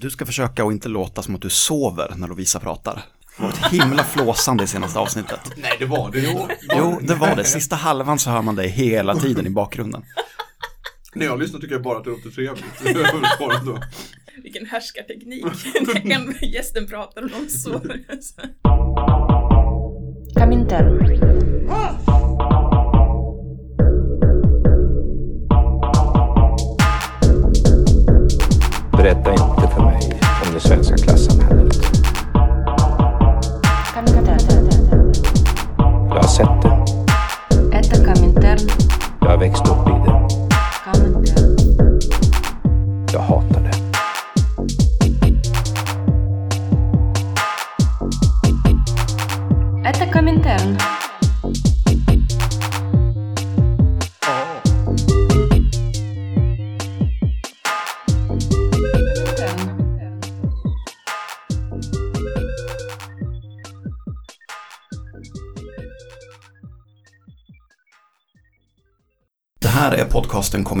Du ska försöka att inte låta som att du sover när Lovisa pratar. Det var ett himla flåsande i senaste avsnittet. Nej, det var det jo. Jo, det var det. Sista halvan så hör man dig hela tiden i bakgrunden. När jag lyssnar tycker jag bara att det låter trevligt. Vilken härskarteknik. en gästen pratar och någon sover. Kaminter. Berätta inte det svenska klassamhället. Jag har sett det. Jag har växt upp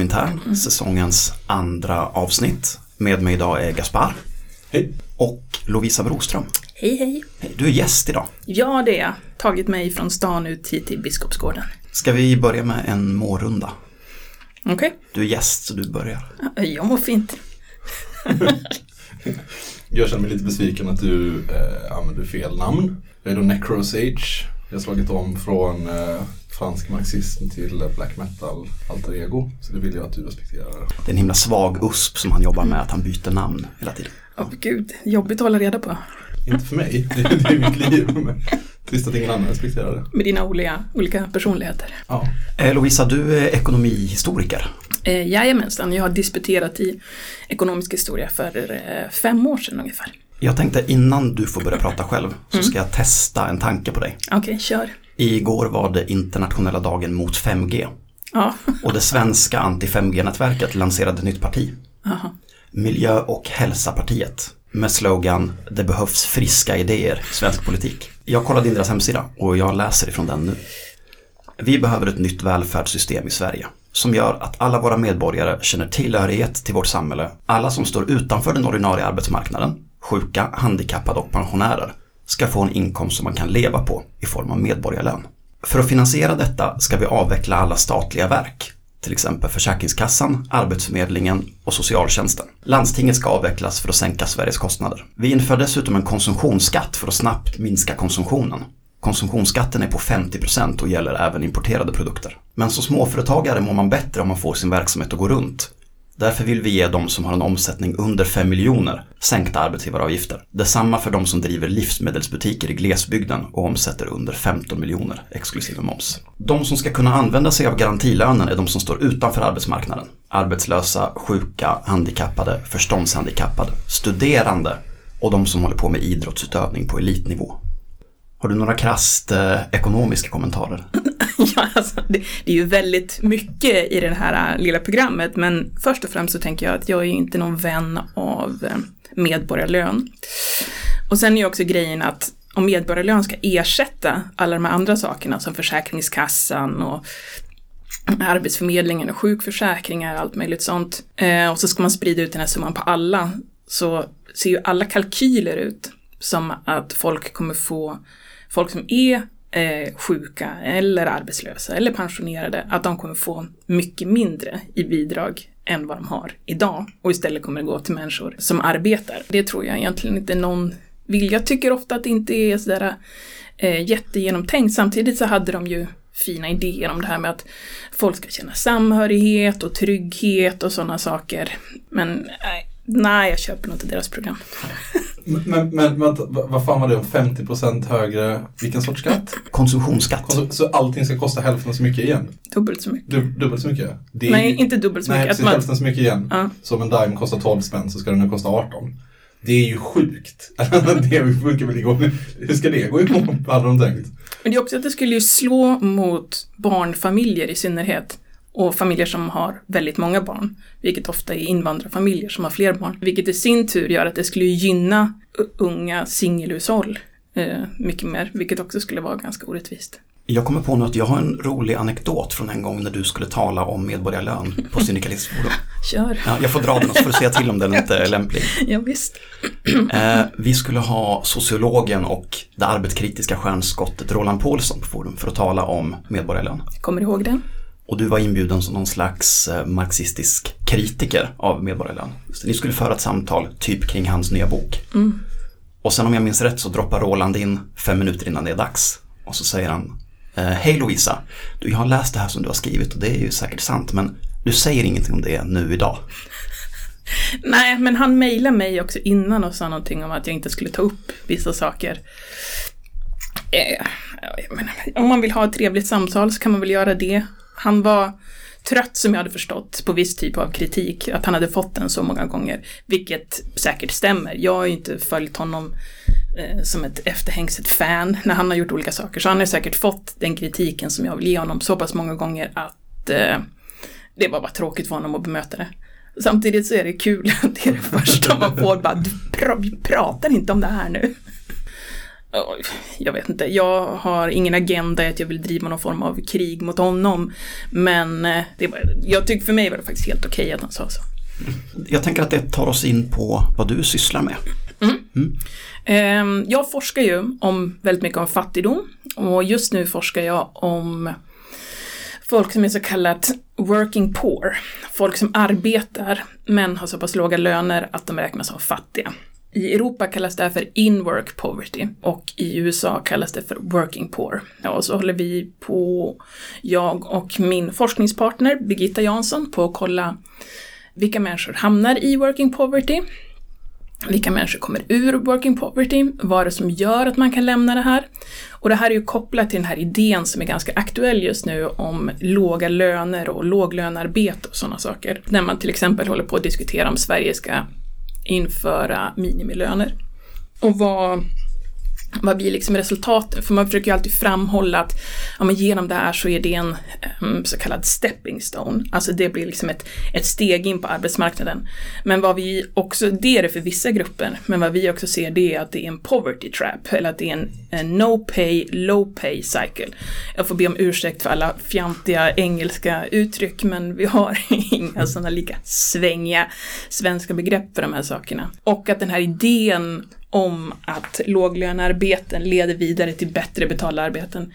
podcasten Komintern, säsongens andra avsnitt. Med mig idag är Gaspar Hej. och Lovisa Broström. Hej hej. Du är gäst idag. Ja, det är jag. Tagit mig från stan ut hit till Biskopsgården. Ska vi börja med en mårunda? Okej, Du är gäst så du börjar. Ja, jag mår fint. Jag känner mig lite besviken att du eh, använder fel namn. Jag är då Necrosage. Jag har slagit om från eh, fransk marxism till black metal alter ego. Så det vill jag att du respekterar. Det är en himla svag USP som han jobbar med, att han byter namn hela tiden. Åh gud, jobbigt att hålla reda på. Inte för mig, det, det är mitt liv. Men trist att ingen annan respekterar det. Med dina olika, olika personligheter. Ja. Eh, Lovisa, du är ekonomihistoriker. Eh, jajamensan, jag har disputerat i ekonomisk historia för eh, fem år sedan ungefär. Jag tänkte innan du får börja prata själv så ska jag testa en tanke på dig. Okej, kör. Igår var det internationella dagen mot 5G Ja, och det svenska anti-5G-nätverket lanserade ett nytt parti. Aha. Miljö och hälsapartiet med slogan Det behövs friska idéer svensk politik. Jag kollade in deras hemsida och jag läser ifrån den nu. Vi behöver ett nytt välfärdssystem i Sverige som gör att alla våra medborgare känner tillhörighet till vårt samhälle. Alla som står utanför den ordinarie arbetsmarknaden, sjuka, handikappade och pensionärer, ska få en inkomst som man kan leva på i form av medborgarlön. För att finansiera detta ska vi avveckla alla statliga verk, till exempel Försäkringskassan, Arbetsförmedlingen och socialtjänsten. Landstinget ska avvecklas för att sänka Sveriges kostnader. Vi inför dessutom en konsumtionsskatt för att snabbt minska konsumtionen. Konsumtionsskatten är på 50% och gäller även importerade produkter. Men som småföretagare mår man bättre om man får sin verksamhet att gå runt. Därför vill vi ge de som har en omsättning under 5 miljoner sänkta arbetsgivaravgifter. Detsamma för de som driver livsmedelsbutiker i glesbygden och omsätter under 15 miljoner exklusive moms. De som ska kunna använda sig av garantilönen är de som står utanför arbetsmarknaden. Arbetslösa, sjuka, handikappade, förståndshandikappade, studerande och de som håller på med idrottsutövning på elitnivå. Har du några krasst eh, ekonomiska kommentarer? Ja, alltså, det, det är ju väldigt mycket i det här eh, lilla programmet, men först och främst så tänker jag att jag är inte någon vän av eh, medborgarlön. Och sen är ju också grejen att om medborgarlön ska ersätta alla de här andra sakerna som Försäkringskassan och Arbetsförmedlingen och sjukförsäkringar och allt möjligt sånt. Eh, och så ska man sprida ut den här summan på alla. Så ser ju alla kalkyler ut som att folk kommer få, folk som är eh, sjuka eller arbetslösa eller pensionerade, att de kommer få mycket mindre i bidrag än vad de har idag. Och istället kommer det gå till människor som arbetar. Det tror jag egentligen inte någon vill. Jag tycker ofta att det inte är sådär eh, jättegenomtänkt. Samtidigt så hade de ju fina idéer om det här med att folk ska känna samhörighet och trygghet och sådana saker. Men nej, nej, jag köper nog inte deras program. Men, men, vänta, vad fan var det om 50% högre, vilken sorts skatt? Konsumtionsskatt. Så, så allting ska kosta hälften så mycket igen? Dubbelt så mycket. Dub, dubbelt så mycket? Det är Nej, inte dubbelt så Nej, mycket. precis, Att man, hälften så mycket igen. Ja. Så om en dime kostar 12 spänn så ska den nu kosta 18. Det är ju sjukt. det funkar väl igång. Hur ska det gå ihop, hade de tänkt? Men det är också att det skulle ju slå mot barnfamiljer i synnerhet. Och familjer som har väldigt många barn. Vilket ofta är invandrarfamiljer som har fler barn. Vilket i sin tur gör att det skulle gynna unga singelhushåll eh, mycket mer. Vilket också skulle vara ganska orättvist. Jag kommer på nu att jag har en rolig anekdot från en gång när du skulle tala om medborgarlön på Syndikalistforum. Kör. Ja, jag får dra den och så får du säga till om den inte är lämplig. Ja, visst. Eh, vi skulle ha sociologen och det arbetskritiska stjärnskottet Roland Paulsson på forum för att tala om medborgarlön. Jag kommer ihåg den. Och du var inbjuden som någon slags eh, marxistisk kritiker av medborgarlön. Ni skulle föra ett samtal typ kring hans nya bok. Och sen om jag minns rätt så droppar Roland in fem minuter innan det är dags. Och så säger han eh, Hej Lovisa, du, jag har läst det här som du har skrivit och det är ju säkert sant men du säger ingenting om det nu idag. Nej, men han mejlade mig också innan och sa någonting om att jag inte skulle ta upp vissa saker. Eh, menar, om man vill ha ett trevligt samtal så kan man väl göra det. Han var trött som jag hade förstått på viss typ av kritik, att han hade fått den så många gånger, vilket säkert stämmer. Jag har ju inte följt honom eh, som ett efterhängset fan när han har gjort olika saker, så han har säkert fått den kritiken som jag vill ge honom så pass många gånger att eh, det var bara tråkigt för honom att bemöta det. Samtidigt så är det kul att det är det första man får, bara du pratar inte om det här nu. Jag vet inte, jag har ingen agenda att jag vill driva någon form av krig mot honom. Men eh, det var, jag tycker för mig var det faktiskt helt okej att han sa så. Jag tänker att det tar oss in på vad du sysslar med. Ehm, Jag forskar ju om väldigt mycket om fattigdom och just nu forskar jag om folk som är så kallat working poor. Folk som arbetar men har så pass låga löner att de räknas som fattiga. I Europa kallas det här för in-work poverty och i USA kallas det för working poor. Ja, och så håller vi på, jag och min forskningspartner Birgitta Jansson, på att kolla vilka människor hamnar i working poverty vilka människor kommer ur working poverty? Vad är det som gör att man kan lämna det här? Och det här är ju kopplat till den här idén som är ganska aktuell just nu om låga löner och låglönearbete och sådana saker. När man till exempel håller på att diskutera om Sverige ska införa minimilöner. Och vad, vad blir liksom resultatet? För man försöker ju alltid framhålla att ja, men genom det här så är det en um, så kallad stepping stone. Alltså det blir liksom ett, ett steg in på arbetsmarknaden. Men vad vi också, det är det för vissa grupper, men vad vi också ser det är att det är en poverty trap, eller att det är en, en no pay, low pay cycle. Jag får be om ursäkt för alla fjantiga engelska uttryck, men vi har inga sådana lika svängiga svenska begrepp för de här sakerna. Och att den här idén om att låglönearbeten leder vidare till bättre betalda arbeten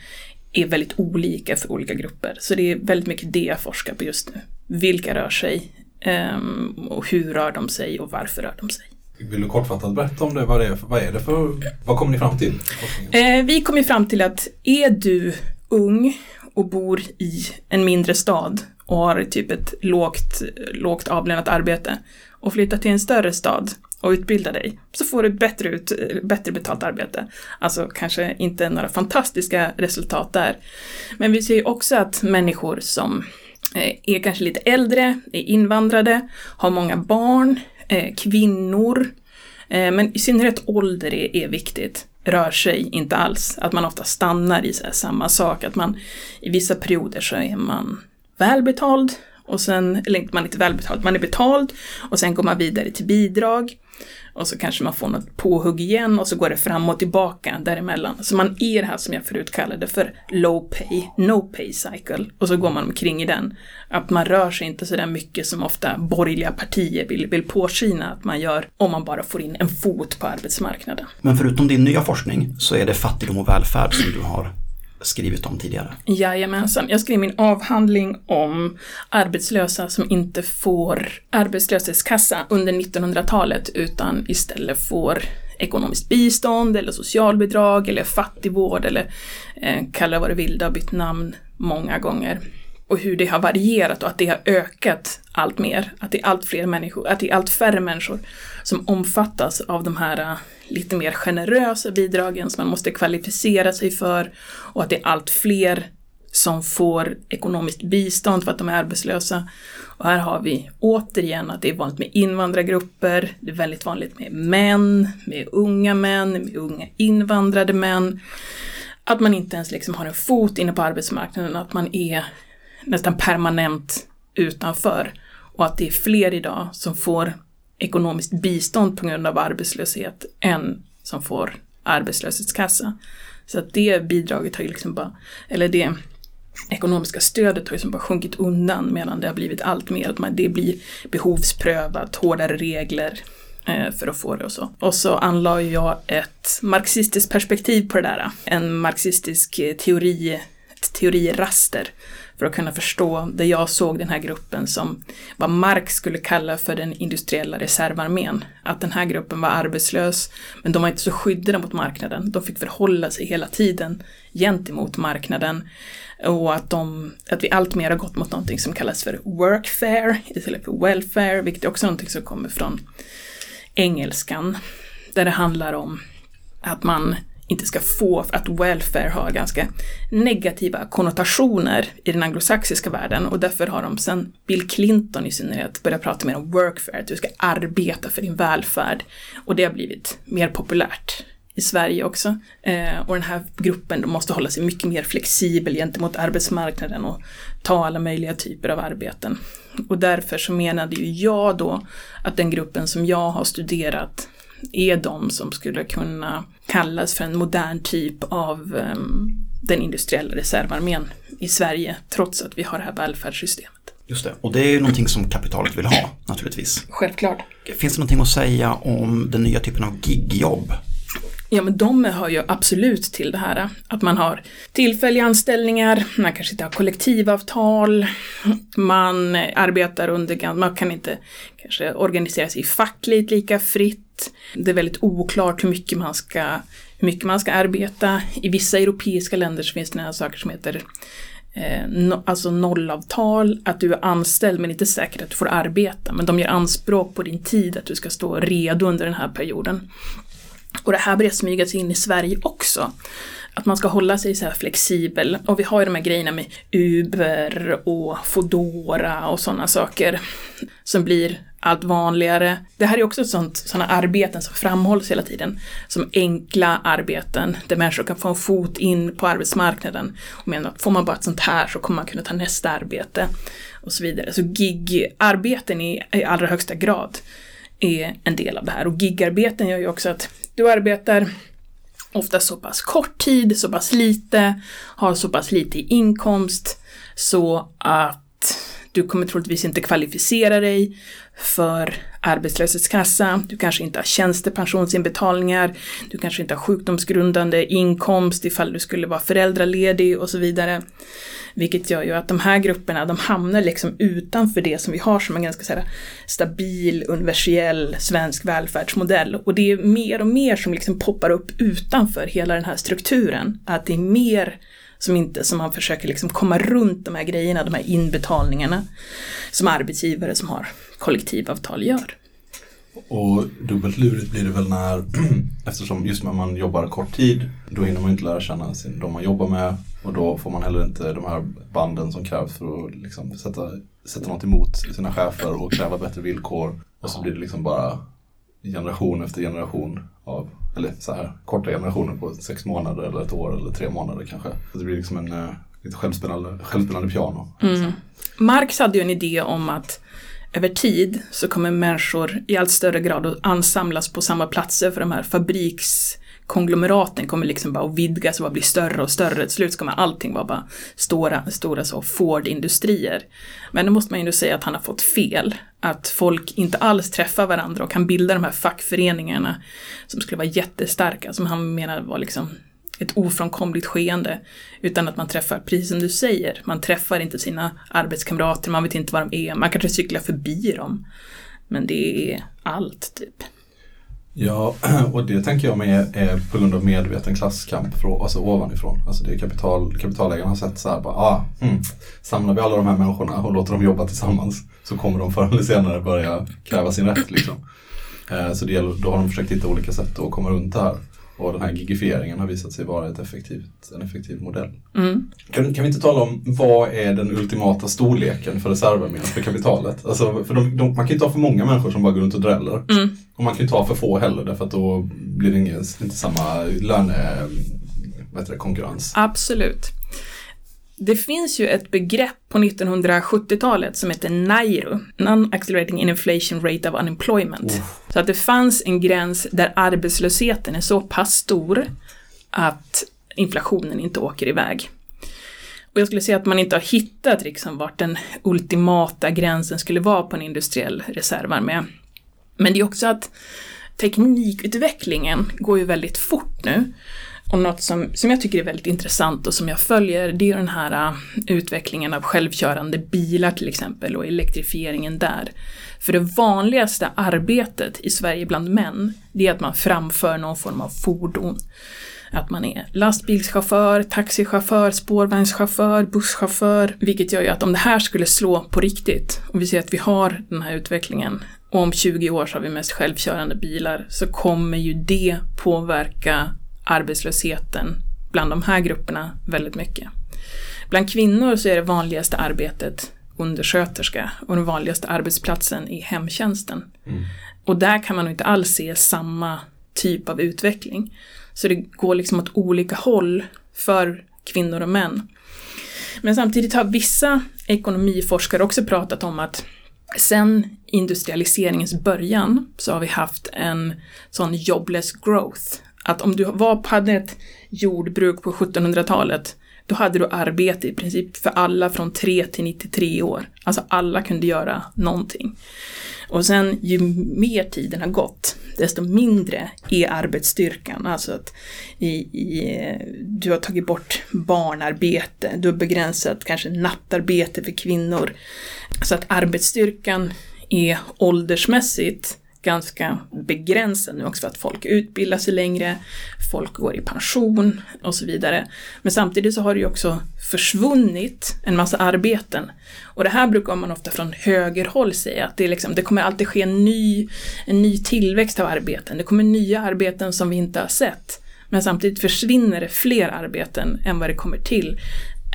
är väldigt olika för olika grupper. Så det är väldigt mycket det jag forskar på just nu. Vilka rör sig? ehm, och hur rör de sig och varför rör de sig? Vill du kortfattat berätta om det? Vad, det är, vad är det för... Vad kommer ni fram till? Eh, vi kom ju fram till att är du ung och bor i en mindre stad och har typ ett lågt, lågt avlönat arbete och flyttar till en större stad och utbilda dig så får du ett bättre, ut, bättre betalt arbete. Alltså kanske inte några fantastiska resultat där. Men vi ser ju också att människor som eh, är kanske lite äldre, är invandrade, har många barn, eh, kvinnor, eh, Men i synnerhet ålder är, är viktigt. Rör sig inte alls. Att man ofta stannar i så här samma sak. Att man i vissa perioder så är man välbetald och sen, eller inte man är inte välbetald, man är betald och sen går man vidare till bidrag. Och så kanske man får något påhugg igen och så går det fram och tillbaka däremellan. Så man är i det här som jag förut kallade för low pay, no pay cycle. Och så går man omkring i den. Att man rör sig inte så där mycket som ofta borgerliga partier vill, vill påskina att man gör om man bara får in en fot på arbetsmarknaden. Men förutom din nya forskning så är det fattigdom och välfärd som du har skrivit om tidigare. Jajamensan. Jag skrev min avhandling om arbetslösa som inte får arbetslöshetskassa under 1900-talet utan istället får ekonomiskt bistånd eller socialbidrag eller fattigvård eller eh, kalla vad du vill, det har bytt namn många gånger. Och hur det har varierat och att det har ökat allt mer. Att det är allt fler människor, att det är allt färre människor som omfattas av de här eh, lite mer generösa bidragen som man måste kvalificera sig för och att det är allt fler som får ekonomiskt bistånd för att de är arbetslösa. Och här har vi återigen att det är vanligt med invandrargrupper, det är väldigt vanligt med män, med unga män, med unga invandrade män. Att man inte ens liksom har en fot inne på arbetsmarknaden, att man är nästan permanent utanför. Och att det är fler idag som får ekonomiskt bistånd på grund av arbetslöshet än som får arbetslöshetskassa. Så att det bidraget har ju liksom bara, eller det ekonomiska stödet har ju som bara sjunkit undan medan det har blivit allt mer att man, det blir behovsprövat, hårdare regler eh, för att få det och så. Och så anlade jag ett marxistiskt perspektiv på det där. En marxistisk eh, teori, ett teoriraster för att kunna förstå det jag såg den här gruppen som vad Marx skulle kalla för den industriella reservarmén. Att den här gruppen var arbetslös, men de var inte så skyddade mot marknaden. De fick förhålla sig hela tiden gentemot marknaden. Och att, de, att vi alltmer har gått mot någonting som kallas för workfare istället för welfare, vilket är också någonting som kommer från engelskan. Där det handlar om att man inte ska få, att welfare har ganska negativa konnotationer i den anglosaxiska världen och därför har de sedan Bill Clinton i synnerhet börjat prata mer om workfare, att du ska arbeta för din välfärd. Och det har blivit mer populärt i Sverige också. Eh, och den här gruppen de måste hålla sig mycket mer flexibel gentemot arbetsmarknaden och ta alla möjliga typer av arbeten. Och därför så menade ju jag då att den gruppen som jag har studerat är de som skulle kunna kallas för en modern typ av um, den industriella reservarmén i Sverige, trots att vi har det här välfärdssystemet. Just det, och det är ju någonting som kapitalet vill ha naturligtvis. Självklart. Finns det någonting att säga om den nya typen av gigjobb? Ja, men de hör ju absolut till det här. Att man har tillfälliga anställningar, man kanske inte har kollektivavtal, man arbetar under, man kan inte kanske organisera sig fackligt lika fritt. Det är väldigt oklart hur mycket man ska, hur mycket man ska arbeta. I vissa europeiska länder så finns det några saker som heter eh, no, alltså nollavtal, att du är anställd men inte säkert att du får arbeta. Men de gör anspråk på din tid, att du ska stå redo under den här perioden. Och det här börjar smyga sig in i Sverige också. Att man ska hålla sig så här flexibel. Och vi har ju de här grejerna med Uber och Fodora och sådana saker som blir allt vanligare. Det här är också sådana arbeten som framhålls hela tiden som enkla arbeten där människor kan få en fot in på arbetsmarknaden. Och menar att får man bara ett sånt här så kommer man kunna ta nästa arbete och så vidare. Så gig-arbeten i, i allra högsta grad är en del av det här. Och gigarbeten gör ju också att du arbetar ofta så pass kort tid, så pass lite, har så pass lite i inkomst så att du kommer troligtvis inte kvalificera dig för arbetslöshetskassa, du kanske inte har tjänstepensionsinbetalningar, du kanske inte har sjukdomsgrundande inkomst ifall du skulle vara föräldraledig och så vidare. Vilket gör ju att de här grupperna, de hamnar liksom utanför det som vi har som en ganska så här, stabil, universell svensk välfärdsmodell. Och det är mer och mer som liksom poppar upp utanför hela den här strukturen. Att det är mer som inte, som man försöker liksom komma runt de här grejerna, de här inbetalningarna som arbetsgivare som har kollektivavtal gör. Och dubbelt lurigt blir det väl när, eftersom just när man jobbar kort tid, då hinner man inte lära känna sin, de man jobbar med och då får man heller inte de här banden som krävs för att liksom sätta, sätta något emot sina chefer och kräva bättre villkor. Och så blir det liksom bara generation efter generation av, eller så här korta generationer på sex månader eller ett år eller tre månader kanske. Så det blir liksom en eh, lite självspelande, självspelande piano. Mm. Marx hade ju en idé om att över tid så kommer människor i allt större grad att ansamlas på samma platser för de här fabriks konglomeraten kommer liksom bara att vidgas och bara bli större och större. Till slut kommer allting vara bara stora, stora så Ford-industrier. Men då måste man ju ändå säga att han har fått fel. Att folk inte alls träffar varandra och kan bilda de här fackföreningarna som skulle vara jättestarka, som han menar var liksom ett ofrånkomligt skeende. Utan att man träffar, precis som du säger, man träffar inte sina arbetskamrater, man vet inte var de är, man kanske cyklar förbi dem. Men det är allt, typ. Ja, och det tänker jag med är på grund av medveten klasskamp från, alltså ovanifrån. Alltså det är kapital, kapitalägarna har sett så här, bara, ah, mm, samlar vi alla de här människorna och låter dem jobba tillsammans så kommer de förr eller senare börja kräva sin rätt. Liksom. Eh, så det gäller, då har de försökt hitta olika sätt att komma runt det här. Och den här gigifieringen har visat sig vara ett effektivt, en effektiv modell. Mm. Kan, kan vi inte tala om vad är den ultimata storleken för reservarmén för kapitalet? Alltså, för de, de, man kan ju inte ha för många människor som bara går runt och dräller. Mm. Och man kan ju inte ha för få heller därför att då blir det ingen, inte samma löne, vad heter det, konkurrens. Absolut. Det finns ju ett begrepp på 1970-talet som heter NAIRU, Non-Accelerating Inflation Rate of Unemployment. Så att det fanns en gräns där arbetslösheten är så pass stor att inflationen inte åker iväg. Och jag skulle säga att man inte har hittat liksom vart den ultimata gränsen skulle vara på en industriell reservarmé. Men det är också att teknikutvecklingen går ju väldigt fort nu. Och något som, som jag tycker är väldigt intressant och som jag följer, det är den här uh, utvecklingen av självkörande bilar till exempel och elektrifieringen där. För det vanligaste arbetet i Sverige bland män, det är att man framför någon form av fordon. Att man är lastbilschaufför, taxichaufför, spårvagnschaufför, busschaufför. Vilket gör ju att om det här skulle slå på riktigt, och vi ser att vi har den här utvecklingen, och om 20 år så har vi mest självkörande bilar, så kommer ju det påverka arbetslösheten bland de här grupperna väldigt mycket. Bland kvinnor så är det vanligaste arbetet undersköterska och den vanligaste arbetsplatsen i hemtjänsten. Mm. Och där kan man inte alls se samma typ av utveckling. Så det går liksom åt olika håll för kvinnor och män. Men samtidigt har vissa ekonomiforskare också pratat om att sen industrialiseringens början så har vi haft en sån jobless growth. Att om du var, hade ett jordbruk på 1700-talet då hade du arbete i princip för alla från 3 till 93 år. Alltså alla kunde göra någonting. Och sen ju mer tiden har gått, desto mindre är arbetsstyrkan. Alltså att i, i, du har tagit bort barnarbete, du har begränsat kanske nattarbete för kvinnor. Så att arbetsstyrkan är åldersmässigt ganska begränsad nu också för att folk utbildar sig längre, folk går i pension och så vidare. Men samtidigt så har det ju också försvunnit en massa arbeten. Och det här brukar man ofta från högerhåll säga att det, är liksom, det kommer alltid ske en ny, en ny tillväxt av arbeten. Det kommer nya arbeten som vi inte har sett. Men samtidigt försvinner det fler arbeten än vad det kommer till.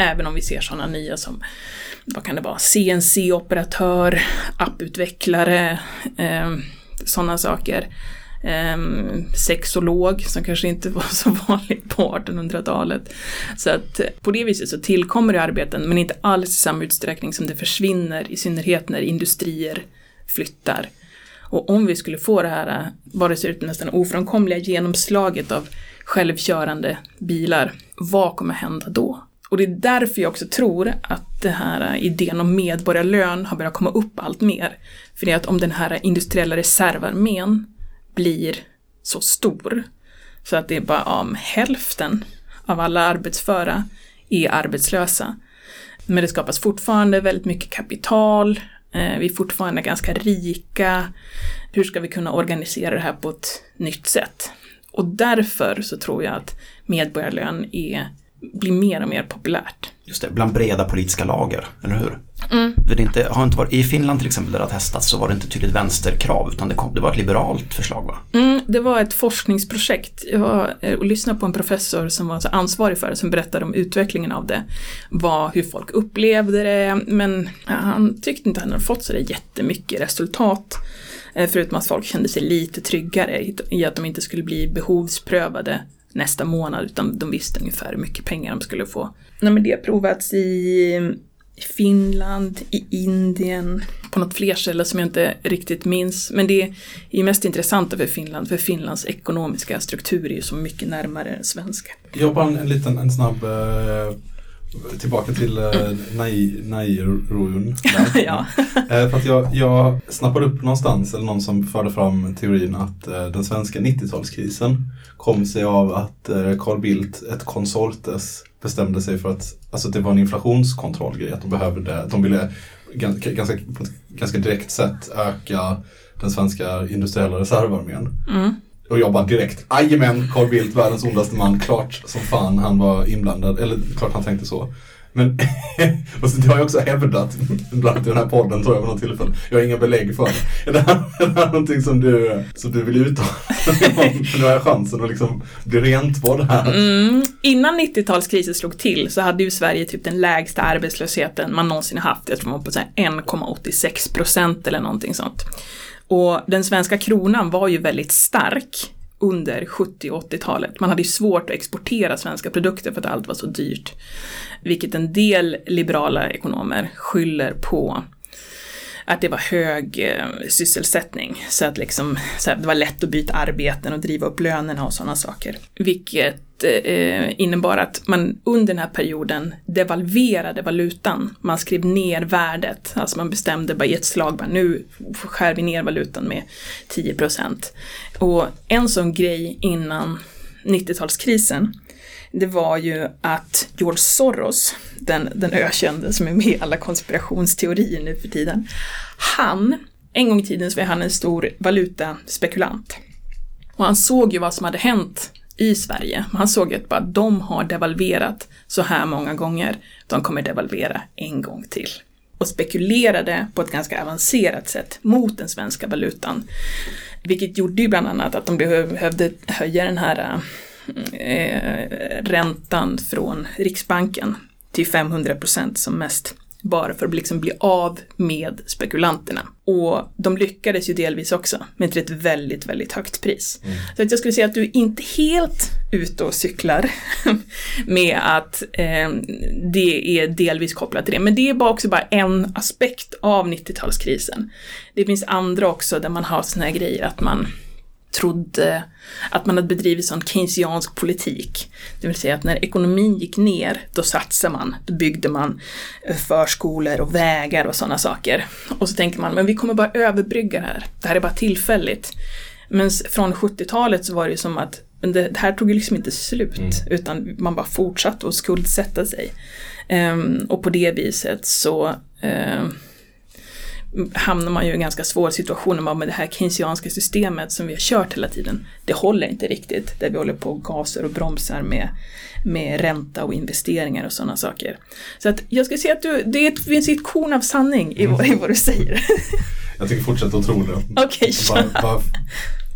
Även om vi ser sådana nya som, vad kan det vara, CNC-operatör, apputvecklare, eh, sådana saker. Um, sexolog som kanske inte var så vanligt på 1800-talet. Så att eh, på det viset så tillkommer det arbeten men inte alls i samma utsträckning som det försvinner, i synnerhet när industrier flyttar. Och om vi skulle få det här, vad det ser ut nästan ofrånkomliga genomslaget av självkörande bilar, vad kommer hända då? Och det är därför jag också tror att den här idén om medborgarlön har börjat komma upp allt mer. För det är att om den här industriella reservarmén blir så stor så att det är bara om hälften av alla arbetsföra är arbetslösa. Men det skapas fortfarande väldigt mycket kapital, eh, vi är fortfarande ganska rika. Hur ska vi kunna organisera det här på ett nytt sätt? Och därför så tror jag att medborgarlön är blir mer och mer populärt. Just det, bland breda politiska lager, eller hur? Mm. Det inte, har inte varit, I Finland till exempel där det har testats så var det inte tydligt vänsterkrav utan det, kom, det var ett liberalt förslag va? Mm, det var ett forskningsprojekt. Jag var eh, och lyssnade på en professor som var ansvarig för det som berättade om utvecklingen av det. Vad, hur folk upplevde det men han tyckte inte han hade fått så där jättemycket resultat. Eh, förutom att folk kände sig lite tryggare i att de inte skulle bli behovsprövade nästa månad utan de visste ungefär hur mycket pengar de skulle få. Nej, men det har provats i Finland, i Indien, på något fler ställen som jag inte riktigt minns. Men det är mest intressanta för Finland, för Finlands ekonomiska struktur är ju så mycket närmare den svenska. Jag har bara en, en liten, en snabb eh, Tillbaka till eh, Nairun. ja. eh, för att jag, jag snappade upp någonstans, eller någon som förde fram teorin att eh, den svenska 90-talskrisen kom sig av att Carl Bildt, ett konsortes, bestämde sig för att alltså det var en inflationskontrollgrej, att de behövde, de ville ganska, ganska, på ett ganska direkt sätt öka den svenska industriella reservarmén. Mm. Och jag bara direkt, jajamän, Carl Bildt, världens ondaste man, klart som fan han var inblandad, eller klart han tänkte så. Men, och så det har jag också hävdat, bland annat i den här podden tror jag vid något tillfälle. Jag har inga belägg för det. Är det här, är det här någonting som du, som du vill uttala För nu har jag chansen att liksom bli rent på det här. Mm. Innan 90-talskrisen slog till så hade ju Sverige typ den lägsta arbetslösheten man någonsin haft. Jag tror man var på 1,86 procent eller någonting sånt. Och den svenska kronan var ju väldigt stark under 70 och 80-talet. Man hade ju svårt att exportera svenska produkter för att allt var så dyrt. Vilket en del liberala ekonomer skyller på att det var hög eh, sysselsättning. Så att liksom, så här, det var lätt att byta arbeten och driva upp lönerna och sådana saker. Vilket eh, innebar att man under den här perioden devalverade valutan. Man skrev ner värdet, alltså man bestämde bara i ett slag, bara, nu skär vi ner valutan med 10 procent. Och en sån grej innan 90-talskrisen, det var ju att George Soros, den, den ökände som är med i alla konspirationsteorier nu för tiden, han, en gång i tiden så var han en stor valutaspekulant. Och han såg ju vad som hade hänt i Sverige. Han såg ju att bara de har devalverat så här många gånger, de kommer devalvera en gång till. Och spekulerade på ett ganska avancerat sätt mot den svenska valutan. Vilket gjorde ju bland annat att de behövde höja den här äh, eh, räntan från Riksbanken till 500 procent som mest. Bara för att liksom bli av med spekulanterna. Och de lyckades ju delvis också, men till ett väldigt, väldigt högt pris. Mm. Så att jag skulle säga att du är inte helt ute och cyklar med att eh, det är delvis kopplat till det. Men det är bara också bara en aspekt av 90-talskrisen. Det finns andra också där man har såna här grejer att man trodde att man hade bedrivit sån keynesiansk politik. Det vill säga att när ekonomin gick ner, då satsade man, då byggde man eh, förskolor och vägar och sådana saker. Och så tänker man, men vi kommer bara överbrygga det här, det här är bara tillfälligt. Men från 70-talet så var det ju som att men det, det här tog ju liksom inte slut, mm. utan man bara fortsatte att skuldsätta sig. Um, och på det viset så um, hamnar man ju i en ganska svår situation med det här keynesianska systemet som vi har kört hela tiden. Det håller inte riktigt, där vi håller på och gasar och bromsar med, med ränta och investeringar och sådana saker. Så att jag skulle säga att du, det finns ett korn av sanning i, mm. i vad du säger. Jag tycker fortsätta att tro det. Okej, okay,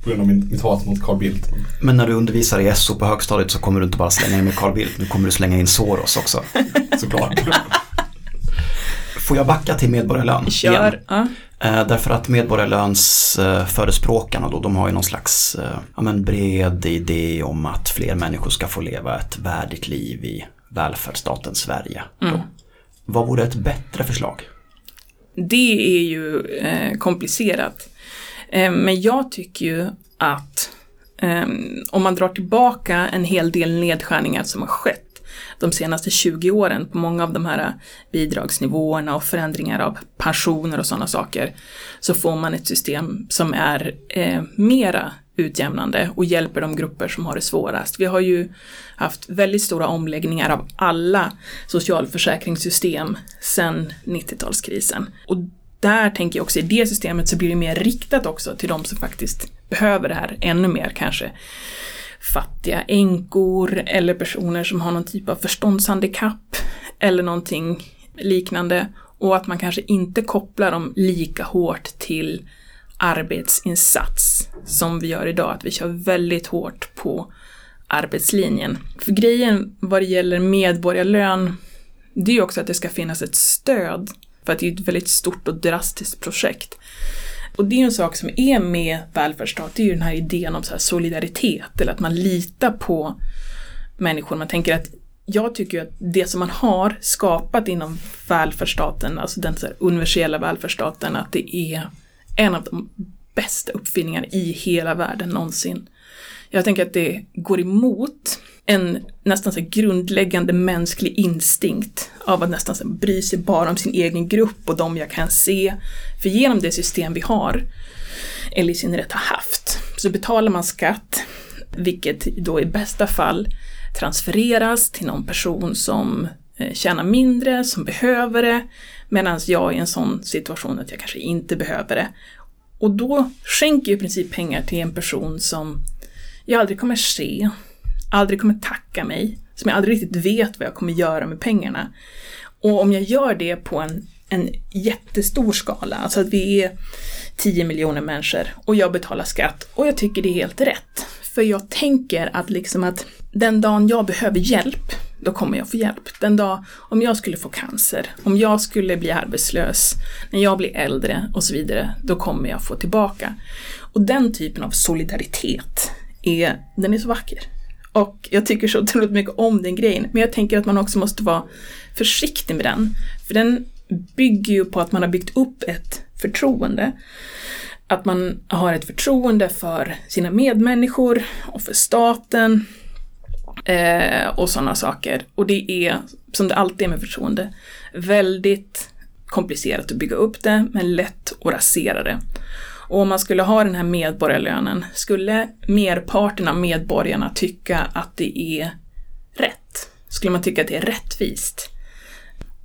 på grund av min, mitt hat mot Carl Bildt. Men när du undervisar i SO på högstadiet så kommer du inte bara slänga in med Carl Bildt, nu kommer du slänga in Soros också. Såklart. Får jag backa till medborgarlön Kör. Ja. Eh, därför att medborgarlöns eh, förespråkarna då, de har ju någon slags eh, ja, men bred idé om att fler människor ska få leva ett värdigt liv i välfärdsstaten Sverige. Mm. Vad vore ett bättre förslag? Det är ju eh, komplicerat. Eh, men jag tycker ju att eh, om man drar tillbaka en hel del nedskärningar som har skett de senaste 20 åren på många av de här eh, bidragsnivåerna och förändringar av pensioner och sådana saker, så får man ett system som är eh, mera utjämnande och hjälper de grupper som har det svårast. Vi har ju haft väldigt stora omläggningar av alla socialförsäkringssystem sedan 90-talskrisen. Och där tänker jag också i det systemet så blir det mer riktat också till de som faktiskt behöver det här ännu mer kanske fattiga änkor eller personer som har någon typ av förståndshandikapp eller någonting liknande och att man kanske inte kopplar dem lika hårt till arbetsinsats som vi gör idag, att vi kör väldigt hårt på arbetslinjen. För grejen vad det gäller medborgarlön, det är ju också att det ska finnas ett stöd, för att det är ett väldigt stort och drastiskt projekt. Och det är ju en sak som är med välfärdsstat, det är ju den här idén om så här solidaritet, eller att man litar på människor. Man tänker att jag tycker att det som man har skapat inom välfärdsstaten, alltså den så universella välfärdsstaten, att det är en av de bästa uppfinningarna i hela världen någonsin. Jag tänker att det går emot en nästan så grundläggande mänsklig instinkt av att nästan så bry sig bara om sin egen grupp och de jag kan se. För genom det system vi har, eller i synnerhet har haft, så betalar man skatt, vilket då i bästa fall transfereras till någon person som eh, tjänar mindre, som behöver det, medan jag är i en sån situation att jag kanske inte behöver det. Och då skänker jag i princip pengar till en person som jag aldrig kommer se, aldrig kommer tacka mig, som jag aldrig riktigt vet vad jag kommer göra med pengarna. Och om jag gör det på en, en jättestor skala, alltså att vi är 10 miljoner människor och jag betalar skatt och jag tycker det är helt rätt. För jag tänker att liksom att den dagen jag behöver hjälp, då kommer jag få hjälp. Den dag om jag skulle få cancer, om jag skulle bli arbetslös, när jag blir äldre och så vidare, då kommer jag få tillbaka. Och den typen av solidaritet är, den är så vacker. Och jag tycker så otroligt mycket om den grejen. Men jag tänker att man också måste vara försiktig med den. För den bygger ju på att man har byggt upp ett förtroende. Att man har ett förtroende för sina medmänniskor och för staten eh, och sådana saker. Och det är, som det alltid är med förtroende, väldigt komplicerat att bygga upp det, men lätt att rasera det. Och om man skulle ha den här medborgarlönen, skulle merparten av medborgarna tycka att det är rätt? Skulle man tycka att det är rättvist?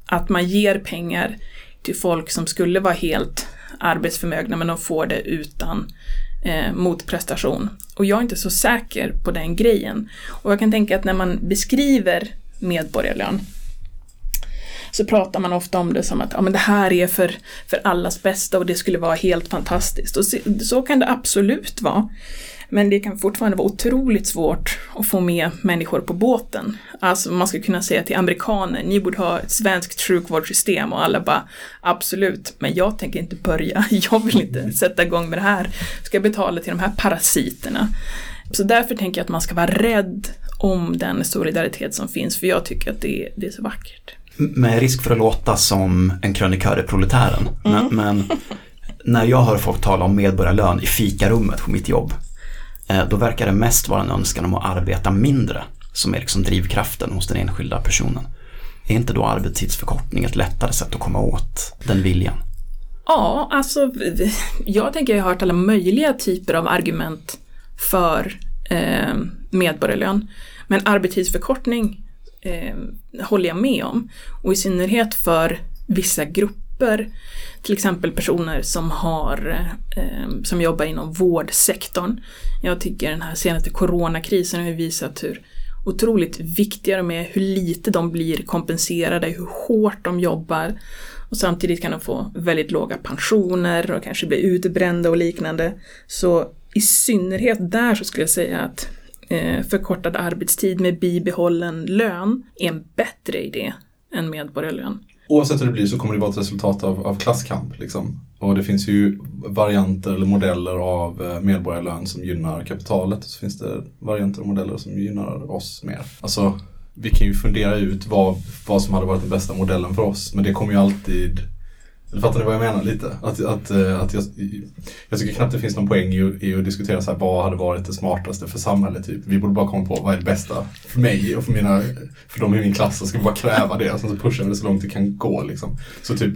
Att man ger pengar till folk som skulle vara helt arbetsförmögna men de får det utan eh, motprestation. Och jag är inte så säker på den grejen. Och jag kan tänka att när man beskriver medborgarlön så pratar man ofta om det som att ja, men det här är för, för allas bästa och det skulle vara helt fantastiskt. Och så, så kan det absolut vara. Men det kan fortfarande vara otroligt svårt att få med människor på båten. Alltså man ska kunna säga till amerikaner, ni borde ha ett svenskt sjukvårdssystem och alla bara absolut, men jag tänker inte börja, jag vill inte sätta igång med det här. Ska jag betala till de här parasiterna? Så därför tänker jag att man ska vara rädd om den solidaritet som finns, för jag tycker att det är, det är så vackert. Med risk för att låta som en krönikör i proletären. Men, men när jag hör folk tala om medborgarlön i fikarummet på mitt jobb, eh, då verkar det mest vara en önskan om att arbeta mindre som är liksom drivkraften hos den enskilda personen. Är inte då arbetstidsförkortning ett lättare sätt att komma åt den viljan? Ja, alltså jag tänker jag har hört alla möjliga typer av argument för eh, medborgarlön. Men arbetstidsförkortning eh, håller jag med om. Och i synnerhet för vissa grupper, till exempel personer som, har, eh, som jobbar inom vårdsektorn. Jag tycker den här senaste coronakrisen har visat hur otroligt viktiga de är, hur lite de blir kompenserade, hur hårt de jobbar. Och samtidigt kan de få väldigt låga pensioner och kanske bli utbrända och liknande. Så i synnerhet där så skulle jag säga att Eh, förkortad arbetstid med bibehållen lön är en bättre idé än medborgarlön. Oavsett hur det blir så kommer det vara ett resultat av, av klasskamp. Liksom. Och det finns ju varianter eller modeller av eh, medborgarlön som gynnar kapitalet. Så finns det varianter och modeller som gynnar oss mer. Alltså, vi kan ju fundera ut vad, vad som hade varit den bästa modellen för oss. Men det kommer ju alltid Fattar ni vad jag menar lite? Att, att, eh, att jag, jag tycker knappt det finns någon poäng i, i att diskutera så här, vad hade varit det smartaste för samhället. Typ. Vi borde bara komma på vad är det bästa för mig och för, mina, för de i min klass. Så ska vi bara kräva det och sen så pushar vi det så långt det kan gå. Liksom. Så typ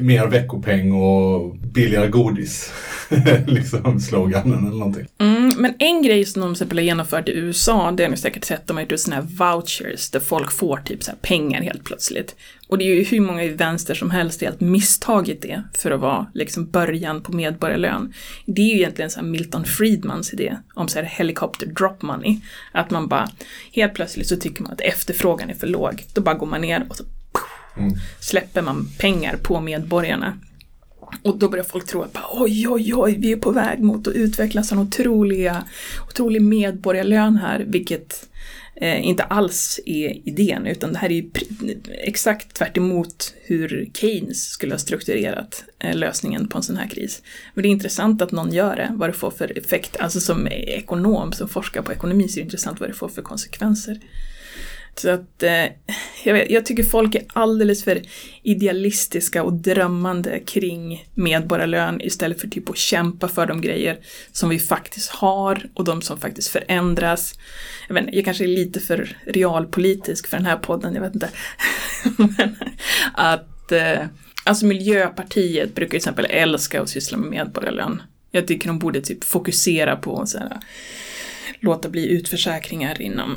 mer veckopeng och billigare godis. liksom sloganen eller någonting. Mm, men en grej som de till exempel har genomfört i USA, det har ni säkert sett, de har gjort sådana här vouchers där folk får typ så här pengar helt plötsligt. Och det är ju hur många i vänster som helst helt misstagit det för att vara liksom början på medborgarlön. Det är ju egentligen så Milton Friedmans idé om så här helicopter drop money. Att man bara, helt plötsligt så tycker man att efterfrågan är för låg. Då bara går man ner och så Mm. släpper man pengar på medborgarna. Och då börjar folk tro att oj, oj, oj, vi är på väg mot att utveckla en otroliga, otrolig medborgarlön här, vilket eh, inte alls är idén, utan det här är ju pr- exakt tvärt emot hur Keynes skulle ha strukturerat eh, lösningen på en sån här kris. Men det är intressant att någon gör det, vad det får för effekt, alltså som ekonom som forskar på ekonomi så är det intressant vad det får för konsekvenser. Så att eh, jag, vet, jag tycker folk är alldeles för idealistiska och drömmande kring medborgarlön istället för typ att kämpa för de grejer som vi faktiskt har och de som faktiskt förändras. Jag, vet, jag kanske är lite för realpolitisk för den här podden, jag vet inte. Men att eh, Alltså Miljöpartiet brukar till exempel älska att syssla med medborgarlön. Jag tycker de borde typ fokusera på så här, låta bli utförsäkringar inom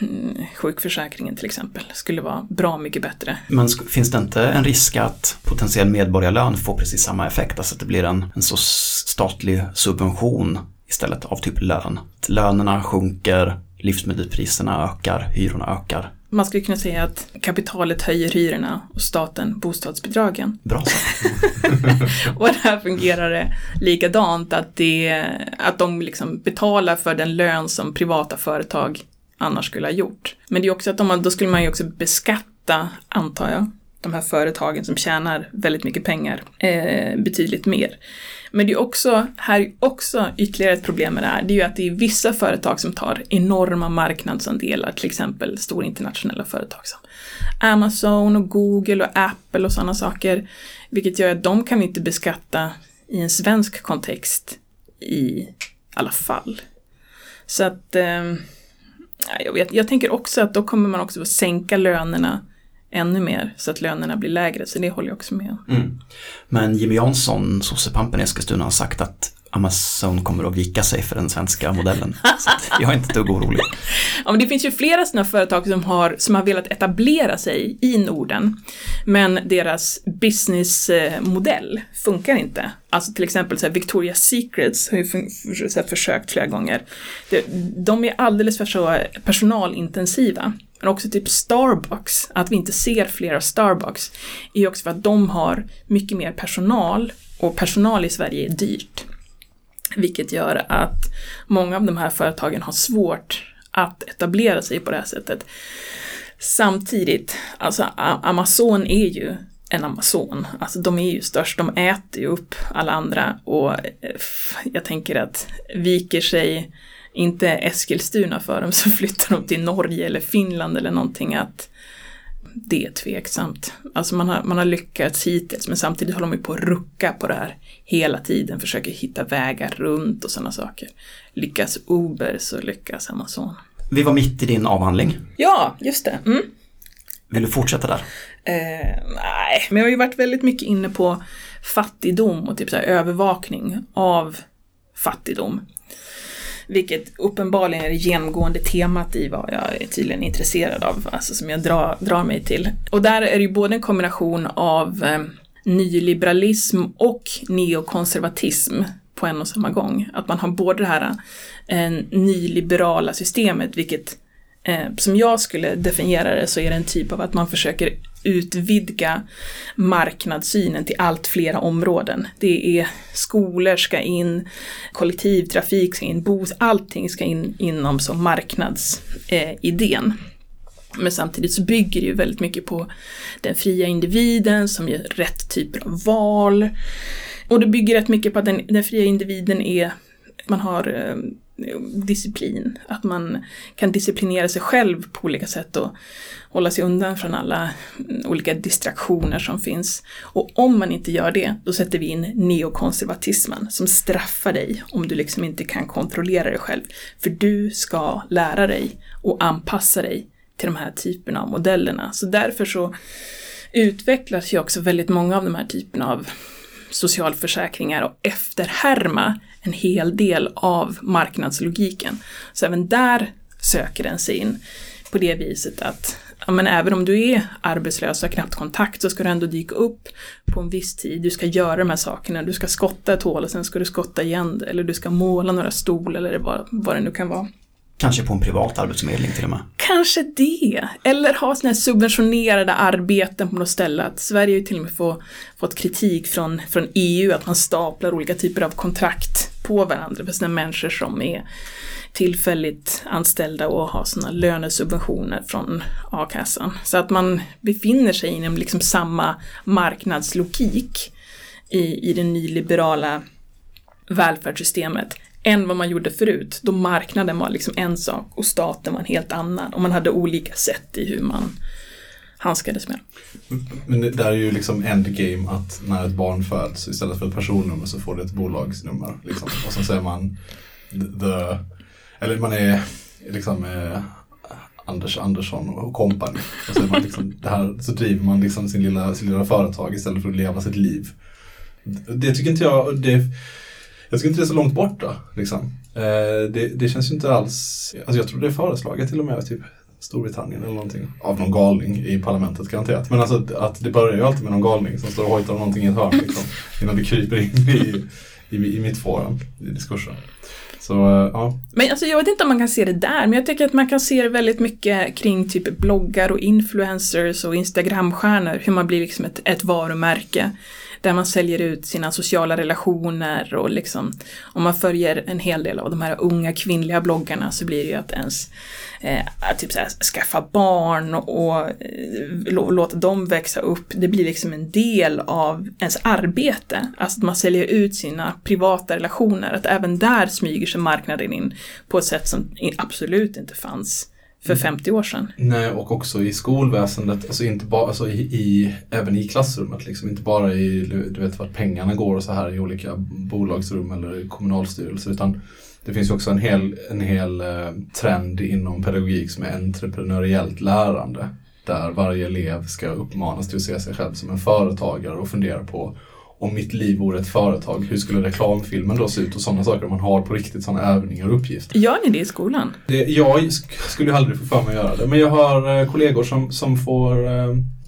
mm, sjukförsäkringen till exempel. Skulle vara bra mycket bättre. Men finns det inte en risk att potentiell medborgarlön får precis samma effekt? Alltså att det blir en, en så statlig subvention istället av typ lön. Att lönerna sjunker, livsmedelspriserna ökar, hyrorna ökar. Man skulle kunna säga att kapitalet höjer hyrorna och staten bostadsbidragen. Bra. Och där fungerar det likadant, att, det, att de liksom betalar för den lön som privata företag annars skulle ha gjort. Men det är också att man, då skulle man ju också beskatta, antar jag, de här företagen som tjänar väldigt mycket pengar eh, betydligt mer. Men det är också, här är också ytterligare ett problem med det här, det är ju att det är vissa företag som tar enorma marknadsandelar, till exempel stora internationella företag som Amazon och Google och Apple och sådana saker, vilket gör att de kan vi inte beskatta i en svensk kontext i alla fall. Så att, eh, jag, vet, jag tänker också att då kommer man också att sänka lönerna ännu mer så att lönerna blir lägre, så det håller jag också med om. Mm. Men Jimmy Jansson, sossepampen i Eskilstuna, har sagt att Amazon kommer att vika sig för den svenska modellen. Så jag är inte ett dugg orolig. Ja, men det finns ju flera sådana företag som har, som har velat etablera sig i Norden, men deras businessmodell funkar inte. Alltså till exempel så här, Victoria's Secrets har ju här, försökt flera gånger. De är alldeles för så personalintensiva. Men också typ Starbucks, att vi inte ser flera Starbucks, är ju också för att de har mycket mer personal och personal i Sverige är dyrt. Vilket gör att många av de här företagen har svårt att etablera sig på det här sättet. Samtidigt, alltså Amazon är ju en Amazon. Alltså de är ju störst, de äter ju upp alla andra och eh, jag tänker att viker sig inte Eskilstuna för dem så flyttar de till Norge eller Finland eller någonting att det är tveksamt. Alltså man har, man har lyckats hittills men samtidigt håller de ju på att rucka på det här hela tiden, försöker hitta vägar runt och sådana saker. Lyckas Uber så lyckas Amazon. Vi var mitt i din avhandling. Ja, just det. Mm. Vill du fortsätta där? Eh, nej, men jag har ju varit väldigt mycket inne på fattigdom och typ så övervakning av fattigdom. Vilket uppenbarligen är det genomgående temat i vad jag är tydligen intresserad av, alltså som jag drar, drar mig till. Och där är det ju både en kombination av eh, nyliberalism och neokonservatism på en och samma gång. Att man har både det här eh, nyliberala systemet, vilket eh, som jag skulle definiera det så är det en typ av att man försöker utvidga marknadssynen till allt flera områden. Det är skolor ska in, kollektivtrafik ska in, bos, allting ska in inom som marknadsidén. Eh, men samtidigt så bygger det ju väldigt mycket på den fria individen som gör rätt typer av val. Och det bygger rätt mycket på att den, den fria individen är, man har eh, disciplin. Att man kan disciplinera sig själv på olika sätt och hålla sig undan från alla mm, olika distraktioner som finns. Och om man inte gör det, då sätter vi in neokonservatismen som straffar dig om du liksom inte kan kontrollera dig själv. För du ska lära dig och anpassa dig till de här typerna av modellerna. Så därför så utvecklas ju också väldigt många av de här typerna av socialförsäkringar och efterhärma en hel del av marknadslogiken. Så även där söker den sig in på det viset att ja, men även om du är arbetslös och har knappt kontakt så ska du ändå dyka upp på en viss tid. Du ska göra de här sakerna. Du ska skotta ett hål och sen ska du skotta igen det. Eller du ska måla några stol eller vad, vad det nu kan vara. Kanske på en privat arbetsförmedling till och med. Kanske det. Eller ha sådana här subventionerade arbeten på något ställe. Att Sverige har ju till och med få, fått kritik från, från EU att man staplar olika typer av kontrakt på varandra för sådana människor som är tillfälligt anställda och har sådana lönesubventioner från a-kassan. Så att man befinner sig inom liksom samma marknadslogik i, i det nyliberala välfärdssystemet än vad man gjorde förut. Då marknaden var liksom en sak och staten var en helt annan. Och man hade olika sätt i hur man handskades med. Men det där är ju liksom endgame att när ett barn föds istället för ett personnummer så får det ett bolagsnummer. Liksom. Och så säger man the, eller man är liksom eh, Anders Andersson och company. Och så, är man liksom, det här, så driver man liksom sin lilla, sin lilla företag istället för att leva sitt liv. Det tycker inte jag, det, jag tycker inte det är så långt bort då. Liksom. Eh, det, det, känns ju inte alls, alltså jag tror det är föreslaget till och med typ Storbritannien eller någonting. Av någon galning i parlamentet garanterat. Men alltså att det börjar ju alltid med någon galning som står och hojtar om någonting i ett hörn liksom, innan det kryper in i, i, i mittfåran i diskursen. Så, eh, ja. Men alltså, jag vet inte om man kan se det där, men jag tycker att man kan se det väldigt mycket kring typ bloggar och influencers och instagramstjärnor, hur man blir liksom ett, ett varumärke där man säljer ut sina sociala relationer och liksom om man följer en hel del av de här unga kvinnliga bloggarna så blir det ju att ens eh, att typ så här, skaffa barn och eh, låta dem växa upp. Det blir liksom en del av ens arbete. Alltså att man säljer ut sina privata relationer. Att även där smyger sig marknaden in på ett sätt som absolut inte fanns för 50 år sedan. Nej, och också i skolväsendet, alltså inte bara, alltså i, i, även i klassrummet liksom, inte bara i, du vet vart pengarna går och så här i olika bolagsrum eller kommunalstyrelser, utan det finns ju också en hel, en hel eh, trend inom pedagogik som är entreprenöriellt lärande. Där varje elev ska uppmanas till att se sig själv som en företagare och fundera på om mitt liv vore ett företag, hur skulle reklamfilmen då se ut och sådana saker om man har på riktigt sådana övningar och uppgifter. Gör ni det i skolan? Det, jag sk- skulle aldrig få för mig att göra det, men jag har eh, kollegor som, som får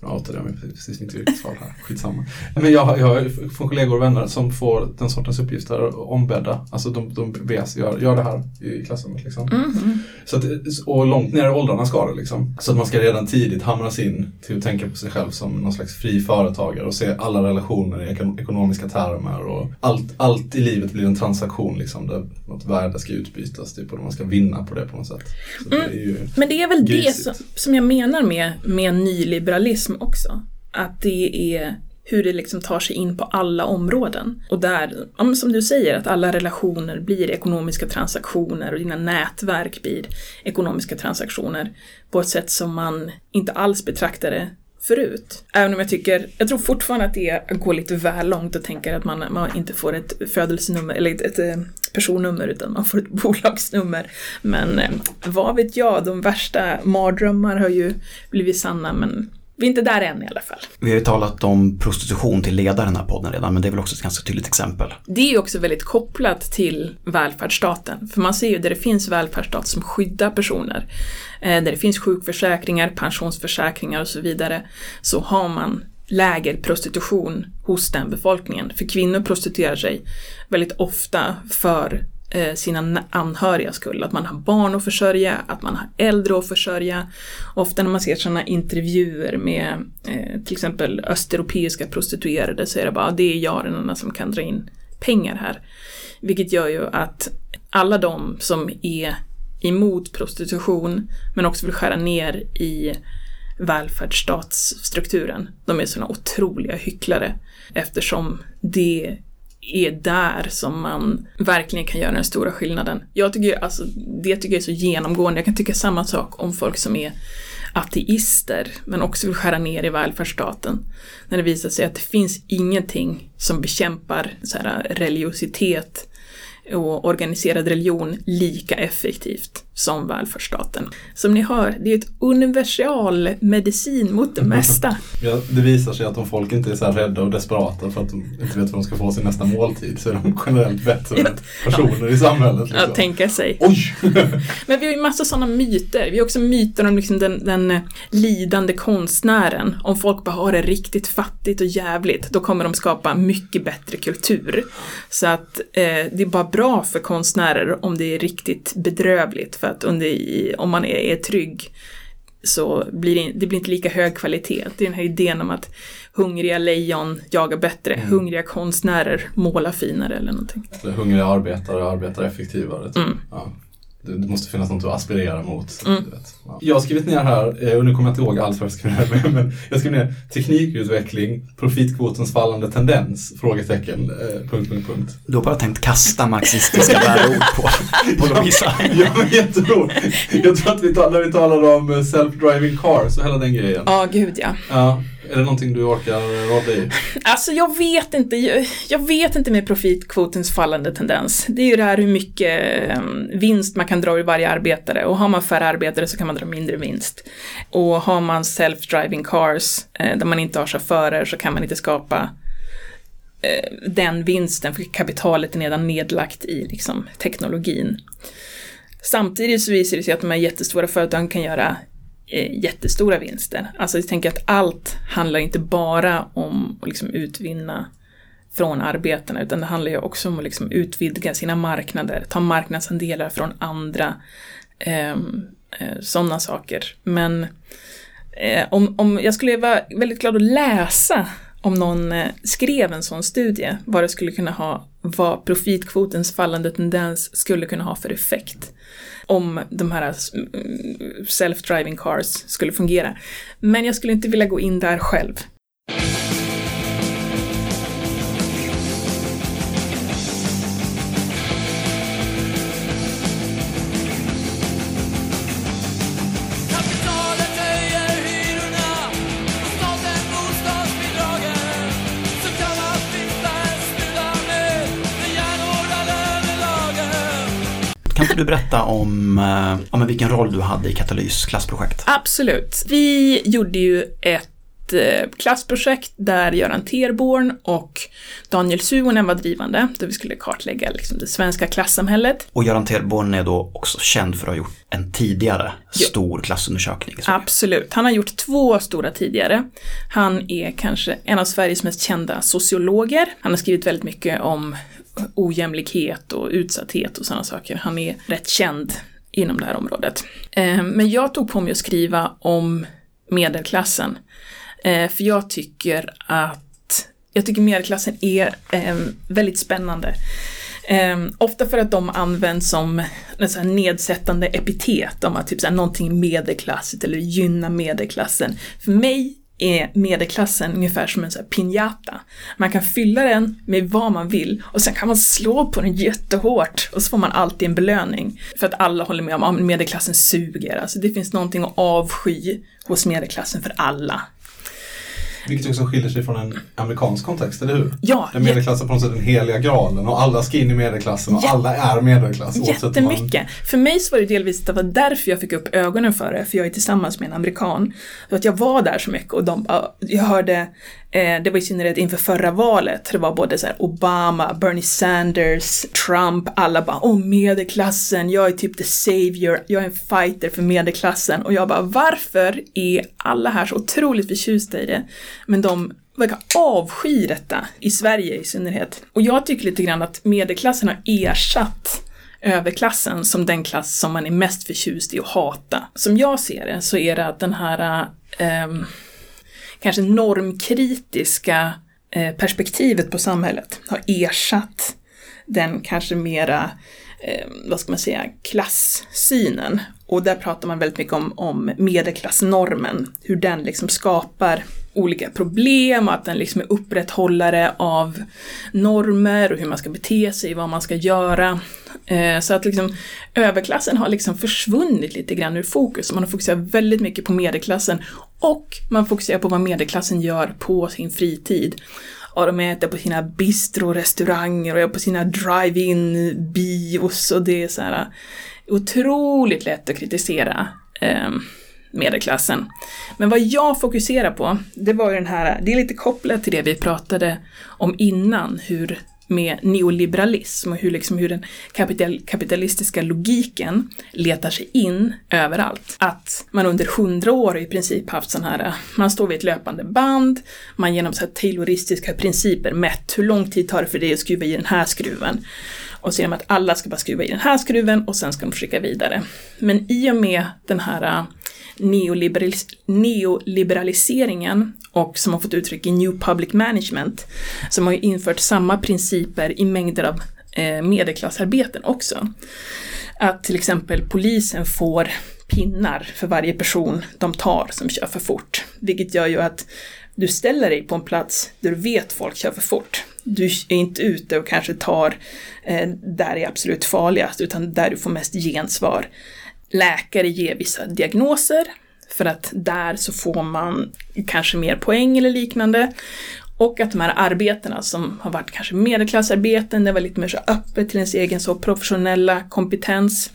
jag outade mig precis mitt yrkesval här, skitsamma. Men jag, jag får kollegor och vänner som får den sortens uppgifter ombedda. Alltså de, de bes gör, gör det här i klassrummet. Liksom. Mhm. Så att, och långt ner i åldrarna ska det liksom. Så att man ska redan tidigt hamras in till att tänka på sig själv som någon slags fri företagare och se alla relationer i ekon- ekonomiska termer. Och allt, allt i livet blir en transaktion liksom, där något värde ska utbytas typ, och man ska vinna på det på något sätt. Så det Men det är väl det Grisigt. som, som jag menar med, med nyliberalism också. Att det är hur det liksom tar sig in på alla områden. Och där, ja, som du säger, att alla relationer blir ekonomiska transaktioner och dina nätverk blir ekonomiska transaktioner på ett sätt som man inte alls betraktade förut. Även om jag tycker, jag tror fortfarande att det går lite väl långt och tänker att man, man inte får ett födelsenummer eller ett, ett eh, personnummer utan man får ett bolagsnummer. Men eh, vad vet jag, de värsta mardrömmar har ju blivit sanna men vi är inte där än i alla fall. Vi har ju talat om prostitution till ledare i den här podden redan, men det är väl också ett ganska tydligt exempel. Det är ju också väldigt kopplat till välfärdsstaten. För man ser ju där det finns välfärdsstat som skyddar personer, eh, där det finns sjukförsäkringar, pensionsförsäkringar och så vidare, så har man lägre prostitution hos den befolkningen. För kvinnor prostituerar sig väldigt ofta för Eh, sina anhöriga anhörigas skull. Att man har barn att försörja, att man har äldre att försörja. Ofta när man ser sådana intervjuer med eh, till exempel östeuropeiska prostituerade så är det bara ah, det är jag den enda som kan dra in pengar här. Vilket gör ju att alla de som är emot prostitution men också vill skära ner i välfärdsstatsstrukturen, de är sådana otroliga hycklare eftersom det är där som man verkligen kan göra den stora skillnaden. Jag tycker, alltså, det tycker jag är så genomgående. Jag kan tycka samma sak om folk som är ateister men också vill skära ner i välfärdsstaten. När det visar sig att det finns ingenting som bekämpar så här, religiositet och organiserad religion lika effektivt som välfärdsstaten. Som ni hör, det är ett universal medicin mot det mesta. ja, det visar sig att om folk inte är så här rädda och desperata för att de inte vet vad de ska få sin nästa måltid så är de generellt bättre Ja. personer i samhället. Liksom. Att tänka sig. Oj! Men vi har ju massa sådana myter. Vi har också myter om liksom den, den eh, lidande konstnären. Om folk bara har det riktigt fattigt och jävligt, då kommer de skapa mycket bättre kultur. Så att eh, det är bara bra för konstnärer om det är riktigt bedrövligt. För att i- om man är, är trygg så blir det, det blir inte lika hög kvalitet. Det är den här idén om att hungriga lejon jagar bättre, hungriga konstnärer målar finare eller någonting. Eller Hungriga arbetare arbetar effektivare. Typ. Mm. Ja. Det, det måste finnas något att aspirera mot. Mm. Du vet. Ja. Jag har skrivit ner här, eh, och nu kommer jag inte ihåg alls vad jag skrev ner, men jag skrev ner teknikutveckling, profitkvotens fallande tendens, frågetecken, eh, punkt, punkt, punkt. Du har bara tänkt kasta marxistiska värdeord på, på Lovisa. Ja, men jag tror, jag tror att vi tar, när vi talar om eh, self-driving cars och hela den grejen. Ja, gud ja. Ja, är det någonting du orkar rada i? Alltså jag vet inte, jag, jag vet inte med profitkvotens fallande tendens. Det är ju det här hur mycket ehm, vinst man kan dra ur varje arbetare och har man färre arbetare så kan man dra mindre vinst. Och har man self-driving cars eh, där man inte har chaufförer så kan man inte skapa eh, den vinsten för kapitalet är redan nedlagt i liksom, teknologin. Samtidigt så visar det sig att de här jättestora företagen kan göra Eh, jättestora vinster. Alltså jag tänker att allt handlar inte bara om att liksom utvinna från arbetarna, utan det handlar ju också om att liksom utvidga sina marknader, ta marknadsandelar från andra, ehm, eh, sådana saker. Men eh, om, om jag skulle vara väldigt glad att läsa om någon eh, skrev en sån studie, vad det skulle kunna ha, vad profitkvotens fallande tendens skulle kunna ha för effekt om de här mm, self-driving cars skulle fungera. Men jag skulle inte vilja gå in där själv. Du berätta om eh, ja, men vilken roll du hade i Katalys klassprojekt? Absolut. Vi gjorde ju ett eh, klassprojekt där Göran Terborn och Daniel Suhonen var drivande, där vi skulle kartlägga liksom, det svenska klassamhället. Och Göran Terborn är då också känd för att ha gjort en tidigare Ja. stor klassundersökning. Absolut. Han har gjort två stora tidigare. Han är kanske en av Sveriges mest kända sociologer. Han har skrivit väldigt mycket om ojämlikhet och utsatthet och sådana saker. Han är rätt känd inom det här området. Eh, men jag tog på mig att skriva om medelklassen. Eh, för jag tycker att jag tycker medelklassen är eh, väldigt spännande. Ofta för att de används som en sån här nedsättande epitet om att typ så här, någonting medelklassigt eller gynna medelklassen. För mig är medelklassen ungefär som en sån här piñata. Man kan fylla den med vad man vill och sen kan man slå på den jättehårt och så får man alltid en belöning. För att alla håller med om att medelklassen suger. Alltså det finns någonting att avsky hos medelklassen för alla. Vilket också skiljer sig från en amerikansk kontext, eller hur? Ja, Där medelklassen på något sätt är den heliga graalen och alla ska in i medelklassen och Jä- alla är medelklass. om man- Jättemycket. För mig så var det delvis det var därför jag fick upp ögonen för det, för jag är tillsammans med en amerikan. Så att jag var där så mycket och de, jag hörde, Eh, det var i synnerhet inför förra valet, det var både så här Obama, Bernie Sanders, Trump, alla bara åh medelklassen, jag är typ the savior, jag är en fighter för medelklassen. Och jag bara varför är alla här så otroligt förtjusta i det? Men de verkar avsky detta, i Sverige i synnerhet. Och jag tycker lite grann att medelklassen har ersatt överklassen som den klass som man är mest förtjust i att hata. Som jag ser det så är det att den här ehm, kanske normkritiska eh, perspektivet på samhället har ersatt den kanske mera, eh, vad ska man säga, klassynen. Och där pratar man väldigt mycket om, om medelklassnormen, hur den liksom skapar olika problem och att den liksom är upprätthållare av normer och hur man ska bete sig, vad man ska göra. Eh, så att liksom överklassen har liksom försvunnit lite grann ur fokus. Man har fokuserat väldigt mycket på medelklassen och man fokuserar på vad medelklassen gör på sin fritid. Och de äter på sina bistro-restauranger och är på sina drive-in bios och det är så här eh, otroligt lätt att kritisera ehm, medelklassen. Men vad jag fokuserar på, det var ju den här, det är lite kopplat till det vi pratade om innan, hur med neoliberalism och hur, liksom, hur den kapital, kapitalistiska logiken letar sig in överallt. Att man under hundra år i princip haft sån här, man står vid ett löpande band, man genom så här tayloristiska principer mätt hur lång tid tar det för dig att skruva i den här skruven. Och så genom att alla ska bara skruva i den här skruven och sen ska de skicka vidare. Men i och med den här äh, neoliberaliseringen och som har fått uttryck i New Public Management, som har ju infört samma principer i mängder av eh, medelklassarbeten också. Att till exempel polisen får pinnar för varje person de tar som kör för fort. Vilket gör ju att du ställer dig på en plats där du vet folk kör för fort. Du är inte ute och kanske tar eh, där det är absolut farligast, utan där du får mest gensvar. Läkare ger vissa diagnoser, för att där så får man kanske mer poäng eller liknande. Och att de här arbetena som har varit kanske medelklassarbeten, det var lite mer så öppet till ens egen så professionella kompetens,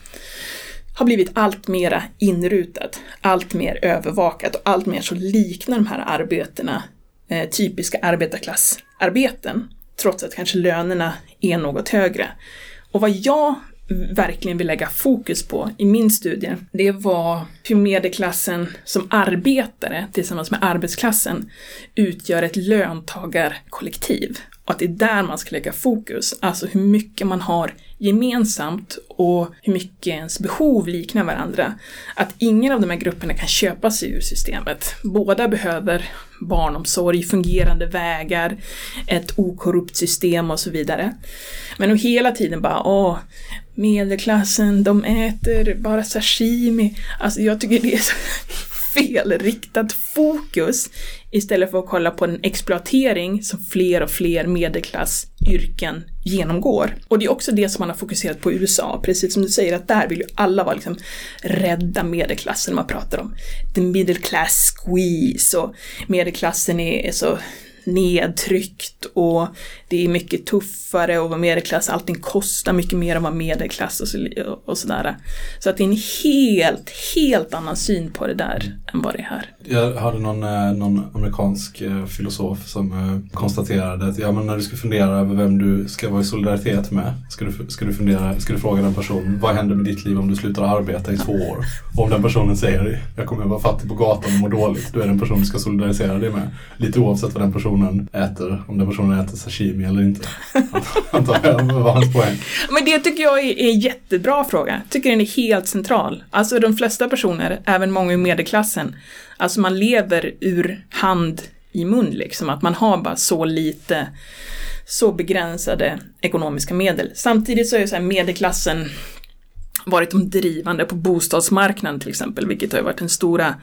har blivit allt mera inrutat, allt mer övervakat och allt mer så liknar de här arbetena eh, typiska arbetarklassarbeten, trots att kanske lönerna är något högre. Och vad jag verkligen vill lägga fokus på i min studie, det var hur medelklassen som arbetare tillsammans med arbetsklassen utgör ett löntagarkollektiv. Och att det är där man ska lägga fokus, alltså hur mycket man har gemensamt och hur mycket ens behov liknar varandra. Att ingen av de här grupperna kan köpa sig ur systemet. Båda behöver barnomsorg, fungerande vägar, ett okorrupt system och så vidare. Men att hela tiden bara åh, medelklassen, de äter bara sashimi. Alltså jag tycker det är så felriktat fokus istället för att kolla på den exploatering som fler och fler medelklassyrken genomgår. Och det är också det som man har fokuserat på i USA, precis som du säger att där vill ju alla vara liksom rädda medelklassen. Man pratar om the middle class squeeze och medelklassen är, är så nedtryckt och det är mycket tuffare att vara medelklass, allting kostar mycket mer att vara medelklass och, så, och sådär. Så att det är en helt, helt annan syn på det där än vad det är här. Jag hörde någon, eh, någon amerikansk eh, filosof som eh, konstaterade att ja, men när du ska fundera över vem du ska vara i solidaritet med ska du, ska du, fundera, ska du fråga den personen vad händer med ditt liv om du slutar arbeta i två år? Och om den personen säger jag kommer vara fattig på gatan och må dåligt, då är det en person du ska solidarisera dig med. Lite oavsett vad den personen äter, om den personen äter sashimi eller inte. Antar jag var hans poäng. Men det tycker jag är är en jättebra fråga. Tycker den är helt central. Alltså de flesta personer, även många i medelklassen, alltså man lever ur hand i mun liksom. Att man har bara så lite, så begränsade ekonomiska medel. Samtidigt så är ju så här medelklassen varit de drivande på bostadsmarknaden till exempel, vilket har ju varit den stora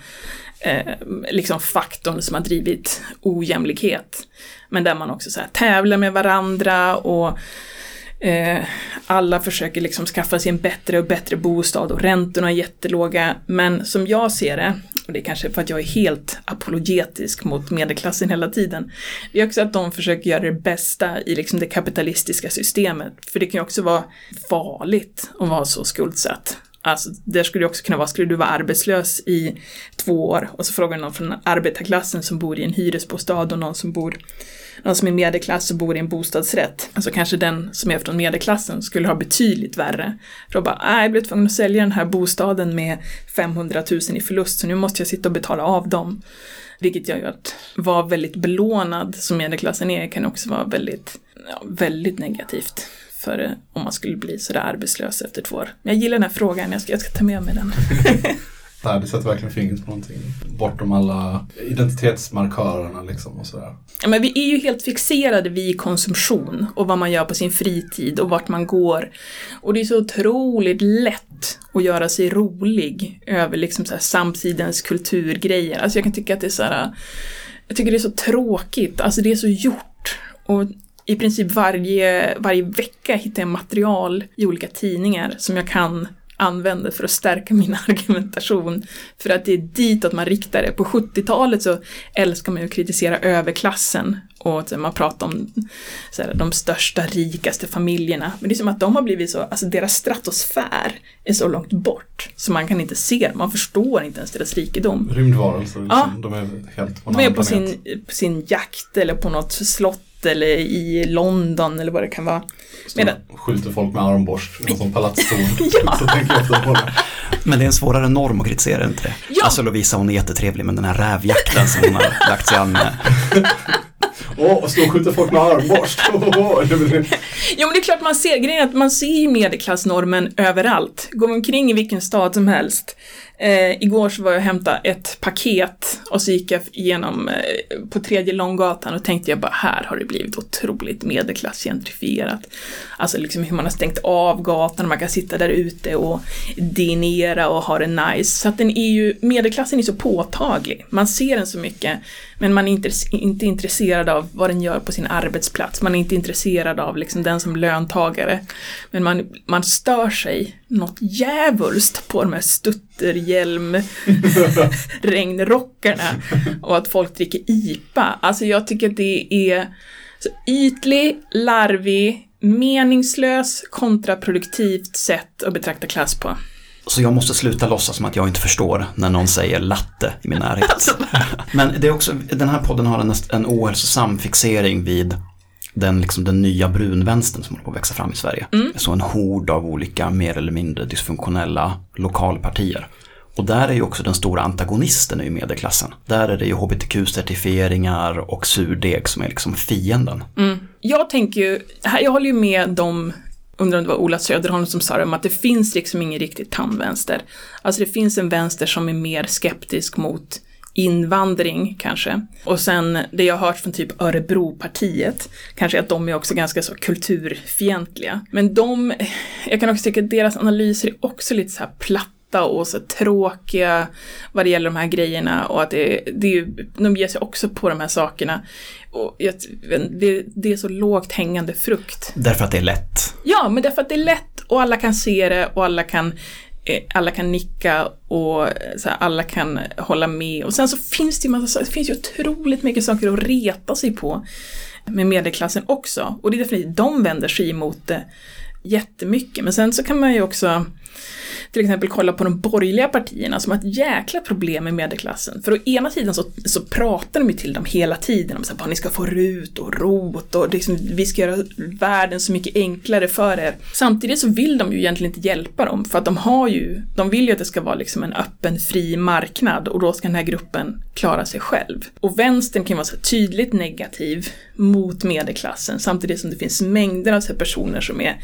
eh, liksom faktorn som har drivit ojämlikhet. Men där man också så här, tävlar med varandra och eh, alla försöker liksom skaffa sig en bättre och bättre bostad och räntorna är jättelåga. Men som jag ser det, och det är kanske för att jag är helt apologetisk mot medelklassen hela tiden, det är också att de försöker göra det bästa i liksom det kapitalistiska systemet. För det kan ju också vara farligt att vara så skuldsatt. Alltså, där skulle det också kunna vara, skulle du vara arbetslös i två år och så frågar du någon från arbetarklassen som bor i en hyresbostad och någon som bor någon som är medelklass och bor i en bostadsrätt. Alltså kanske den som är från medelklassen skulle ha betydligt värre. För att bara, nej, jag blev tvungen att sälja den här bostaden med 500 000 i förlust så nu måste jag sitta och betala av dem. Vilket gör ju att vara väldigt belånad som medelklassen är kan också vara väldigt, ja, väldigt negativt för eh, om man skulle bli sådär arbetslös efter två år. Men jag gillar den här frågan, jag ska, jag ska ta med mig den. Nej, det sätter verkligen fingret på någonting. Bortom alla identitetsmarkörerna liksom och sådär. Ja, men vi är ju helt fixerade vid konsumtion och vad man gör på sin fritid och vart man går. Och det är så otroligt lätt att göra sig rolig över liksom så här samtidens kulturgrejer. Alltså jag kan tycka att det är så här, jag tycker det är så tråkigt, alltså det är så gjort. Och i princip varje, varje vecka hittar jag material i olika tidningar som jag kan använda för att stärka min argumentation. För att det är ditåt man riktar det. På 70-talet så älskar man ju att kritisera överklassen och man pratar om så här, de största, rikaste familjerna. Men det är som att de har blivit så, alltså deras stratosfär är så långt bort så man kan inte se dem, man förstår inte ens deras rikedom. Rymdvarelser, liksom. Ja. de är helt på en De är på planet. sin, på sin jakt eller på något slott eller i London eller vad det kan vara. Medan, skjuter folk med armborst, någon som palatstorn. Ja. Så tänker jag ofta på det. Men det är en svårare norm att kritisera, inte det? Ja. Alltså Lovisa hon är jättetrevlig, men den här rävjakten som hon har lagt sig an med. Åh, och stå och skjuta folk med armborst. Ja men det är klart man ser, grejen att man ser ju medelklassnormen överallt. Går man omkring i vilken stad som helst. Eh, igår så var jag och hämtade ett paket och så gick jag igenom eh, på tredje Långgatan och tänkte jag bara här har det blivit otroligt medelklassgentrifierat. Alltså liksom hur man har stängt av gatan och man kan sitta där ute och dinera och ha det nice. Så att den är ju, medelklassen är så påtaglig. Man ser den så mycket men man är inte, inte intresserad av vad den gör på sin arbetsplats. Man är inte intresserad av liksom den som löntagare. Men man, man stör sig något djävulskt på de här stutterhjälm regnrockarna och att folk dricker IPA. Alltså jag tycker att det är så ytlig, larvig, meningslös, kontraproduktivt sätt att betrakta klass på. Så jag måste sluta låtsas som att jag inte förstår när någon säger latte i min närhet. Men det är också, den här podden har en, en ohälsosam fixering vid den, liksom, den nya brunvänstern som håller på att växa fram i Sverige. Så en hord av olika mer eller mindre dysfunktionella lokalpartier. Och där är ju också den stora antagonisten i medelklassen. Där är det ju hbtq-certifieringar och surdeg som är liksom fienden. Jag tänker ju, här- jag håller ju med dem, undrar om det var Ola Söderholm som sa det, om att det finns liksom ingen riktigt tandvänster. Alltså det finns en vänster som är mer skeptisk mot invandring kanske. Och sen det jag har hört från typ Örebropartiet, kanske att de är också ganska så kulturfientliga. Men de, jag kan också tycka att deras analyser är också lite så här platta och så tråkiga vad det gäller de här grejerna och att det, det de ger sig också på de här sakerna. Och jag, det, det är så lågt hängande frukt. Därför att det är lätt. Ja, men därför att det är lätt och alla kan se det och alla kan, Eh, alla kan nicka och eh, så här, alla kan hålla med. Och sen så finns det ju, massa, det finns ju otroligt mycket saker att reta sig på med medelklassen också. Och det är definitivt, de vänder sig emot det jättemycket. Men sen så kan man ju också till exempel kolla på de borgerliga partierna som har ett jäkla problem med medelklassen. För å ena sidan så, så pratar de ju till dem hela tiden om att ni ska få RUT och ROT och liksom, vi ska göra världen så mycket enklare för er. Samtidigt så vill de ju egentligen inte hjälpa dem för att de har ju, de vill ju att det ska vara liksom en öppen fri marknad och då ska den här gruppen klara sig själv. Och vänstern kan ju vara så tydligt negativ mot medelklassen samtidigt som det finns mängder av så här personer som är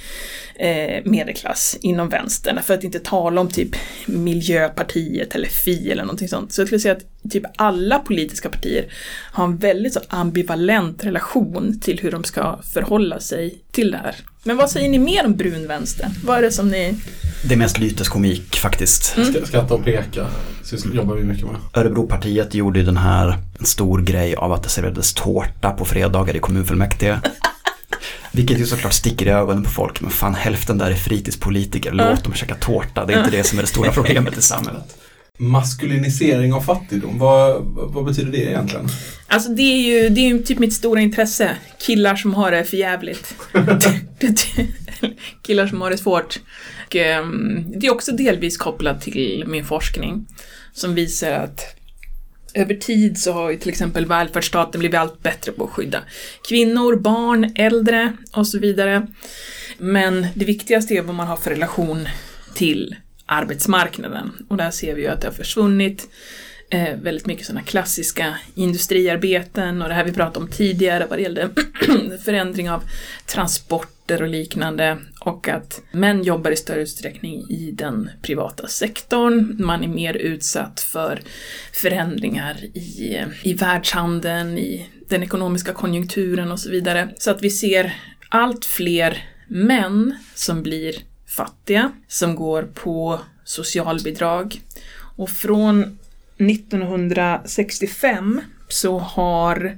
eh, medelklass inom vänstern. För att inte tala om typ Miljöpartiet eller Fi eller någonting sånt. Så jag skulle säga att typ alla politiska partier har en väldigt så ambivalent relation till hur de ska förhålla sig till det här. Men vad säger ni mer om brunvänstern? Vad är det som ni... Det är mest lyteskomik faktiskt. Ska, skratta och peka. Så jobbar vi mycket med. Örebropartiet gjorde ju den här en stor grej av att det serverades tårta på fredagar i kommunfullmäktige. Vilket ju såklart sticker i ögonen på folk, men fan hälften där är fritidspolitiker, låt dem käka tårta, det är inte det som är det stora problemet i samhället. Maskulinisering av fattigdom, vad, vad betyder det egentligen? Alltså det är ju, det är ju typ mitt stora intresse. Killar som har det för jävligt. Killar som har det svårt. Och, ehm, det är också delvis kopplat till min forskning. Som visar att över tid så har ju till exempel välfärdsstaten blivit allt bättre på att skydda kvinnor, barn, äldre och så vidare. Men det viktigaste är vad man har för relation till arbetsmarknaden. Och där ser vi ju att det har försvunnit eh, väldigt mycket sådana klassiska industriarbeten och det här vi pratade om tidigare vad det gällde förändring av transporter och liknande och att män jobbar i större utsträckning i den privata sektorn. Man är mer utsatt för förändringar i, i världshandeln, i den ekonomiska konjunkturen och så vidare. Så att vi ser allt fler män som blir fattiga, som går på socialbidrag. Och från 1965 så har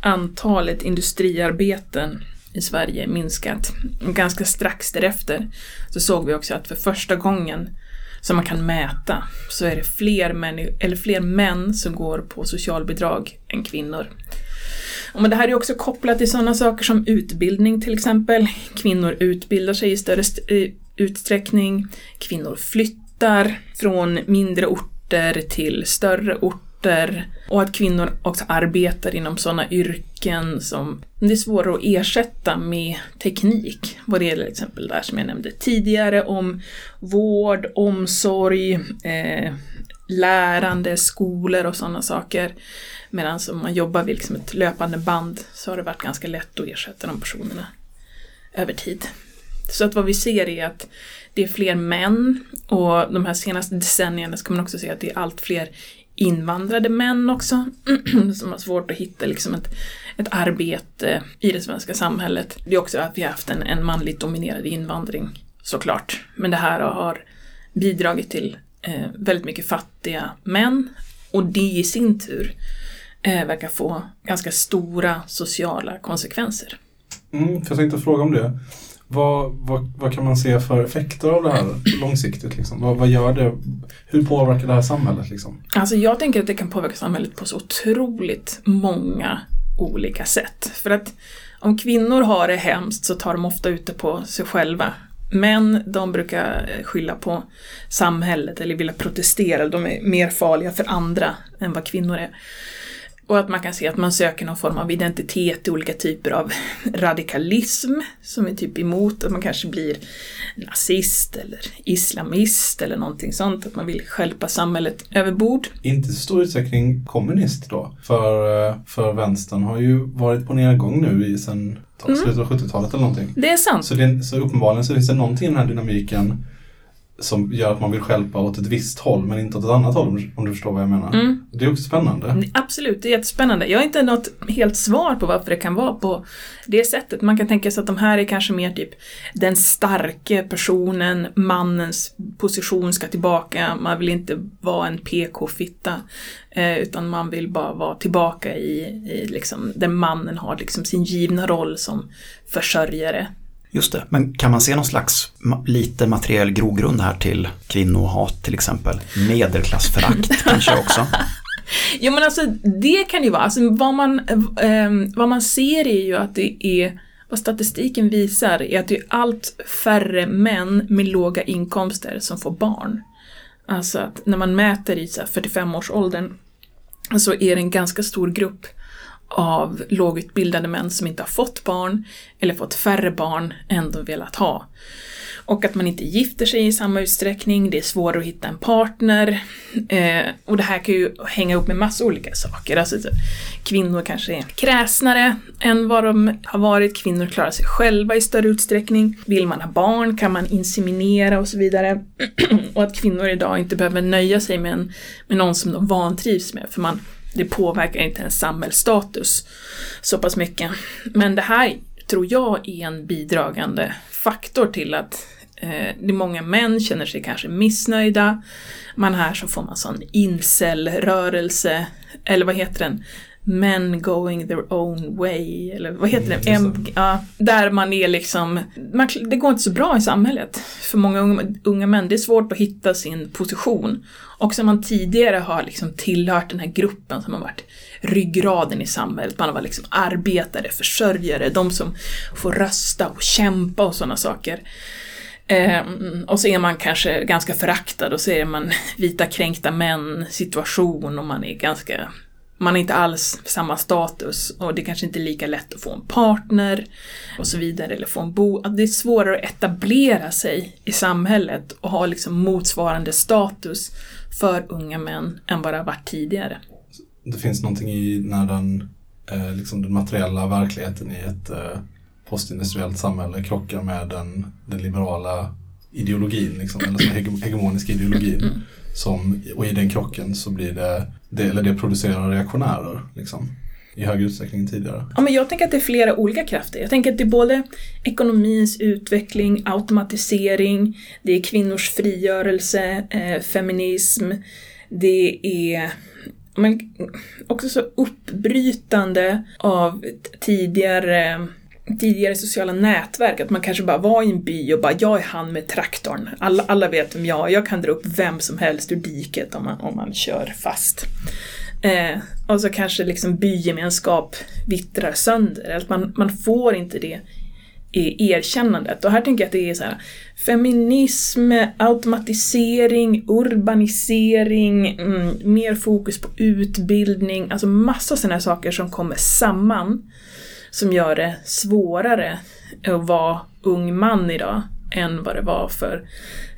antalet industriarbeten i Sverige minskat. Ganska strax därefter så såg vi också att för första gången som man kan mäta så är det fler män, eller fler män som går på socialbidrag än kvinnor. Men det här är också kopplat till sådana saker som utbildning till exempel. Kvinnor utbildar sig i större eh, utsträckning. Kvinnor flyttar från mindre orter orter till större orter. Och att kvinnor också arbetar inom sådana yrken som det är svårare att ersätta med teknik. Vad det gäller till exempel där som jag nämnde tidigare om vård, omsorg, eh, lärande, skolor och sådana saker. Medan om man jobbar vid liksom ett löpande band så har det varit ganska lätt att ersätta de personerna över tid. Så att vad vi ser är att det är fler män och de här senaste decennierna så kan man också se att det är allt fler invandrade män också som har svårt att hitta liksom ett, ett arbete i det svenska samhället. Det är också att vi har haft en, en manligt dominerad invandring såklart. Men det här har bidragit till eh, väldigt mycket fattiga män och det i sin tur eh, verkar få ganska stora sociala konsekvenser. Mm, jag tänkte fråga om det. Vad, vad, vad kan man se för effekter av det här långsiktigt? Liksom? Vad, vad gör det? Hur påverkar det här samhället? Liksom? Alltså jag tänker att det kan påverka samhället på så otroligt många olika sätt. För att om kvinnor har det hemskt så tar de ofta ut det på sig själva. Män, de brukar skylla på samhället eller vilja protestera. De är mer farliga för andra än vad kvinnor är. Och att man kan se att man söker någon form av identitet i olika typer av radikalism som är typ emot att man kanske blir nazist eller islamist eller någonting sånt. Att man vill stjälpa samhället över bord. Inte så stor utsträckning kommunist då. För, eh, för vänstern har ju varit på nedgång nu i sen slutet av 70-talet eller någonting. Det är sant. Så, det, så uppenbarligen så finns det någonting i den här dynamiken som gör att man vill skälpa åt ett visst håll men inte åt ett annat håll om du- förstår vad jag menar. Mm. Det är också spännande. Absolut, det är jättespännande. Jag har inte något helt svar på varför det kan vara på det sättet. Man kan tänka sig att de här är kanske mer typ den starke personen, mannens position ska tillbaka. Man vill inte vara en PK-fitta. Eh, utan man vill bara vara tillbaka i, i liksom, där mannen har liksom sin givna roll som försörjare. Just det, men kan man se någon slags lite materiell grogrund här till kvinnohat till exempel? Medelklassförakt kanske också? Ja men alltså det kan ju vara, alltså, vad, man, eh, vad man ser är ju att det är, vad statistiken visar är att det är allt färre män med låga inkomster som får barn. Alltså att när man mäter i så här 45-årsåldern så är det en ganska stor grupp av lågutbildade män som inte har fått barn eller fått färre barn än de velat ha. Och att man inte gifter sig i samma utsträckning, det är svårare att hitta en partner. Eh, och det här kan ju hänga ihop med massa olika saker. Alltså, kvinnor kanske är kräsnare än vad de har varit, kvinnor klarar sig själva i större utsträckning. Vill man ha barn kan man inseminera och så vidare. och att kvinnor idag inte behöver nöja sig med, en, med någon som de vantrivs med, för man, det påverkar inte ens samhällsstatus så pass mycket. Men det här tror jag är en bidragande faktor till att eh, det är många män känner sig kanske missnöjda. Man här så får man sån incelrörelse, eller vad heter den? Men going their own way, eller vad heter det? Mm, M- ja, där man är liksom, man, det går inte så bra i samhället för många unga, unga män. Det är svårt att hitta sin position. Och som man tidigare har liksom tillhört den här gruppen som har varit ryggraden i samhället. Man har varit liksom arbetare, försörjare, de som får rösta och kämpa och sådana saker. Ehm, och så är man kanske ganska föraktad och så är man vita kränkta män situation och man är ganska man har inte alls samma status och det kanske inte är lika lätt att få en partner och så vidare, eller få en bo. Att det är svårare att etablera sig i samhället och ha liksom motsvarande status för unga män än vad det har varit tidigare. Det finns någonting i när den, eh, liksom den materiella verkligheten i ett eh, postindustriellt samhälle krockar med den, den liberala ideologin, liksom, eller den hege- hegemoniska ideologin. Som, och i den krocken så blir det, det eller det producerar reaktionärer liksom, i högre utsträckning än tidigare. Ja, men jag tänker att det är flera olika krafter. Jag tänker att det är både ekonomins utveckling, automatisering, det är kvinnors frigörelse, eh, feminism, det är men också så uppbrytande av tidigare tidigare sociala nätverk, att man kanske bara var i en by och bara jag är han med traktorn. Alla, alla vet vem jag är, jag kan dra upp vem som helst ur diket om man, om man kör fast. Eh, och så kanske liksom bygemenskap vittrar sönder, att man, man får inte det erkännandet. Och här tänker jag att det är så här, feminism, automatisering, urbanisering, mm, mer fokus på utbildning, alltså massa sådana saker som kommer samman som gör det svårare att vara ung man idag än vad det var för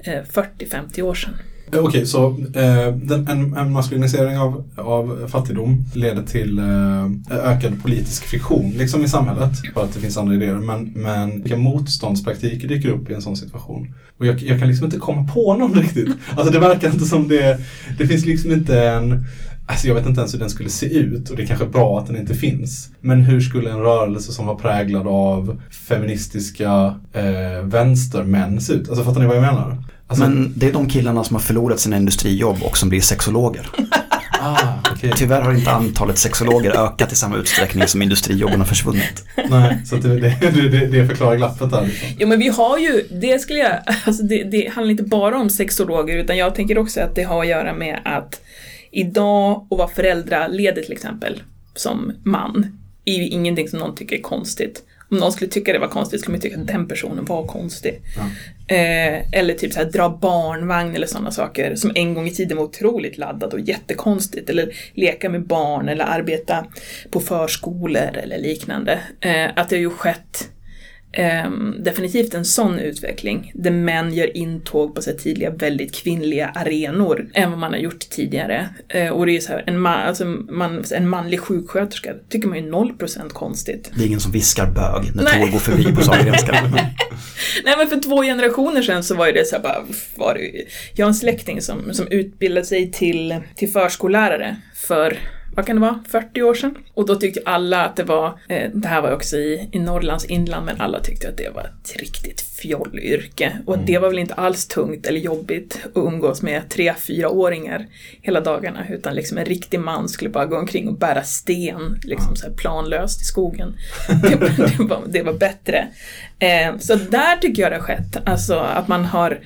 eh, 40-50 år sedan. Okej, Okej, så eh, den, en, en maskulinisering av, av fattigdom leder till eh, ökad politisk friktion liksom i samhället för att det finns andra idéer. Men, men vilka motståndspraktiker dyker upp i en sån situation? Och jag, jag kan liksom inte komma på någon riktigt. Alltså det verkar inte som det, det finns liksom inte en Alltså jag vet inte ens hur den skulle se ut och det är kanske bra att den inte finns. Men hur skulle en rörelse som var präglad av feministiska eh, vänstermän se ut? Alltså fattar ni vad jag menar? Alltså, Men det är de killarna som har förlorat sina industrijobb och som blir sexologer. ah, okej. Tyvärr har inte antalet sexologer ökat i samma utsträckning som industrijobben har försvunnit. Nej, så det, det, det förklarar glappet där. Liksom. Jo men vi har ju, det skulle jag, alltså det, det handlar inte bara om sexologer utan jag tänker också att det har att göra med att idag att vara föräldraledig till exempel, som man, är ju ingenting som någon tycker är konstigt. Om någon skulle tycka det var konstigt skulle man tycka att den personen var konstig. Ja. Eh, eller typ så här, dra barnvagn eller sådana saker som en gång i tiden var otroligt laddat och jättekonstigt. Eller leka med barn eller arbeta på förskolor eller liknande. Eh, att det har ju skett ehm, definitivt en sån utveckling där män gör intåg på så tidiga, väldigt kvinnliga arenor än vad man har gjort tidigare. Eh, och det är så här, en, man, alltså man, en manlig sjuksköterska tycker man ju 0% konstigt. Det är ingen som viskar bög när Nej. tåg går förbi på Sahlgrenska. Nej men för två generationer sedan så var ju det så här bara, var det, jag har en släkting som, som utbildade sig till, till förskollärare för vad kan det vara, 40 år sedan? Och då tyckte alla att det var, eh, det här var också i, i Norrlands inland, men alla tyckte att det var ett riktigt fjollyrke. Och att det var väl inte alls tungt eller jobbigt att umgås med tre, fyraåringar hela dagarna, utan liksom en riktig man skulle bara gå omkring och bära sten, liksom så planlöst i skogen. Det, var- det, var, det var bättre. Eh, så där tycker jag det har skett, alltså att man har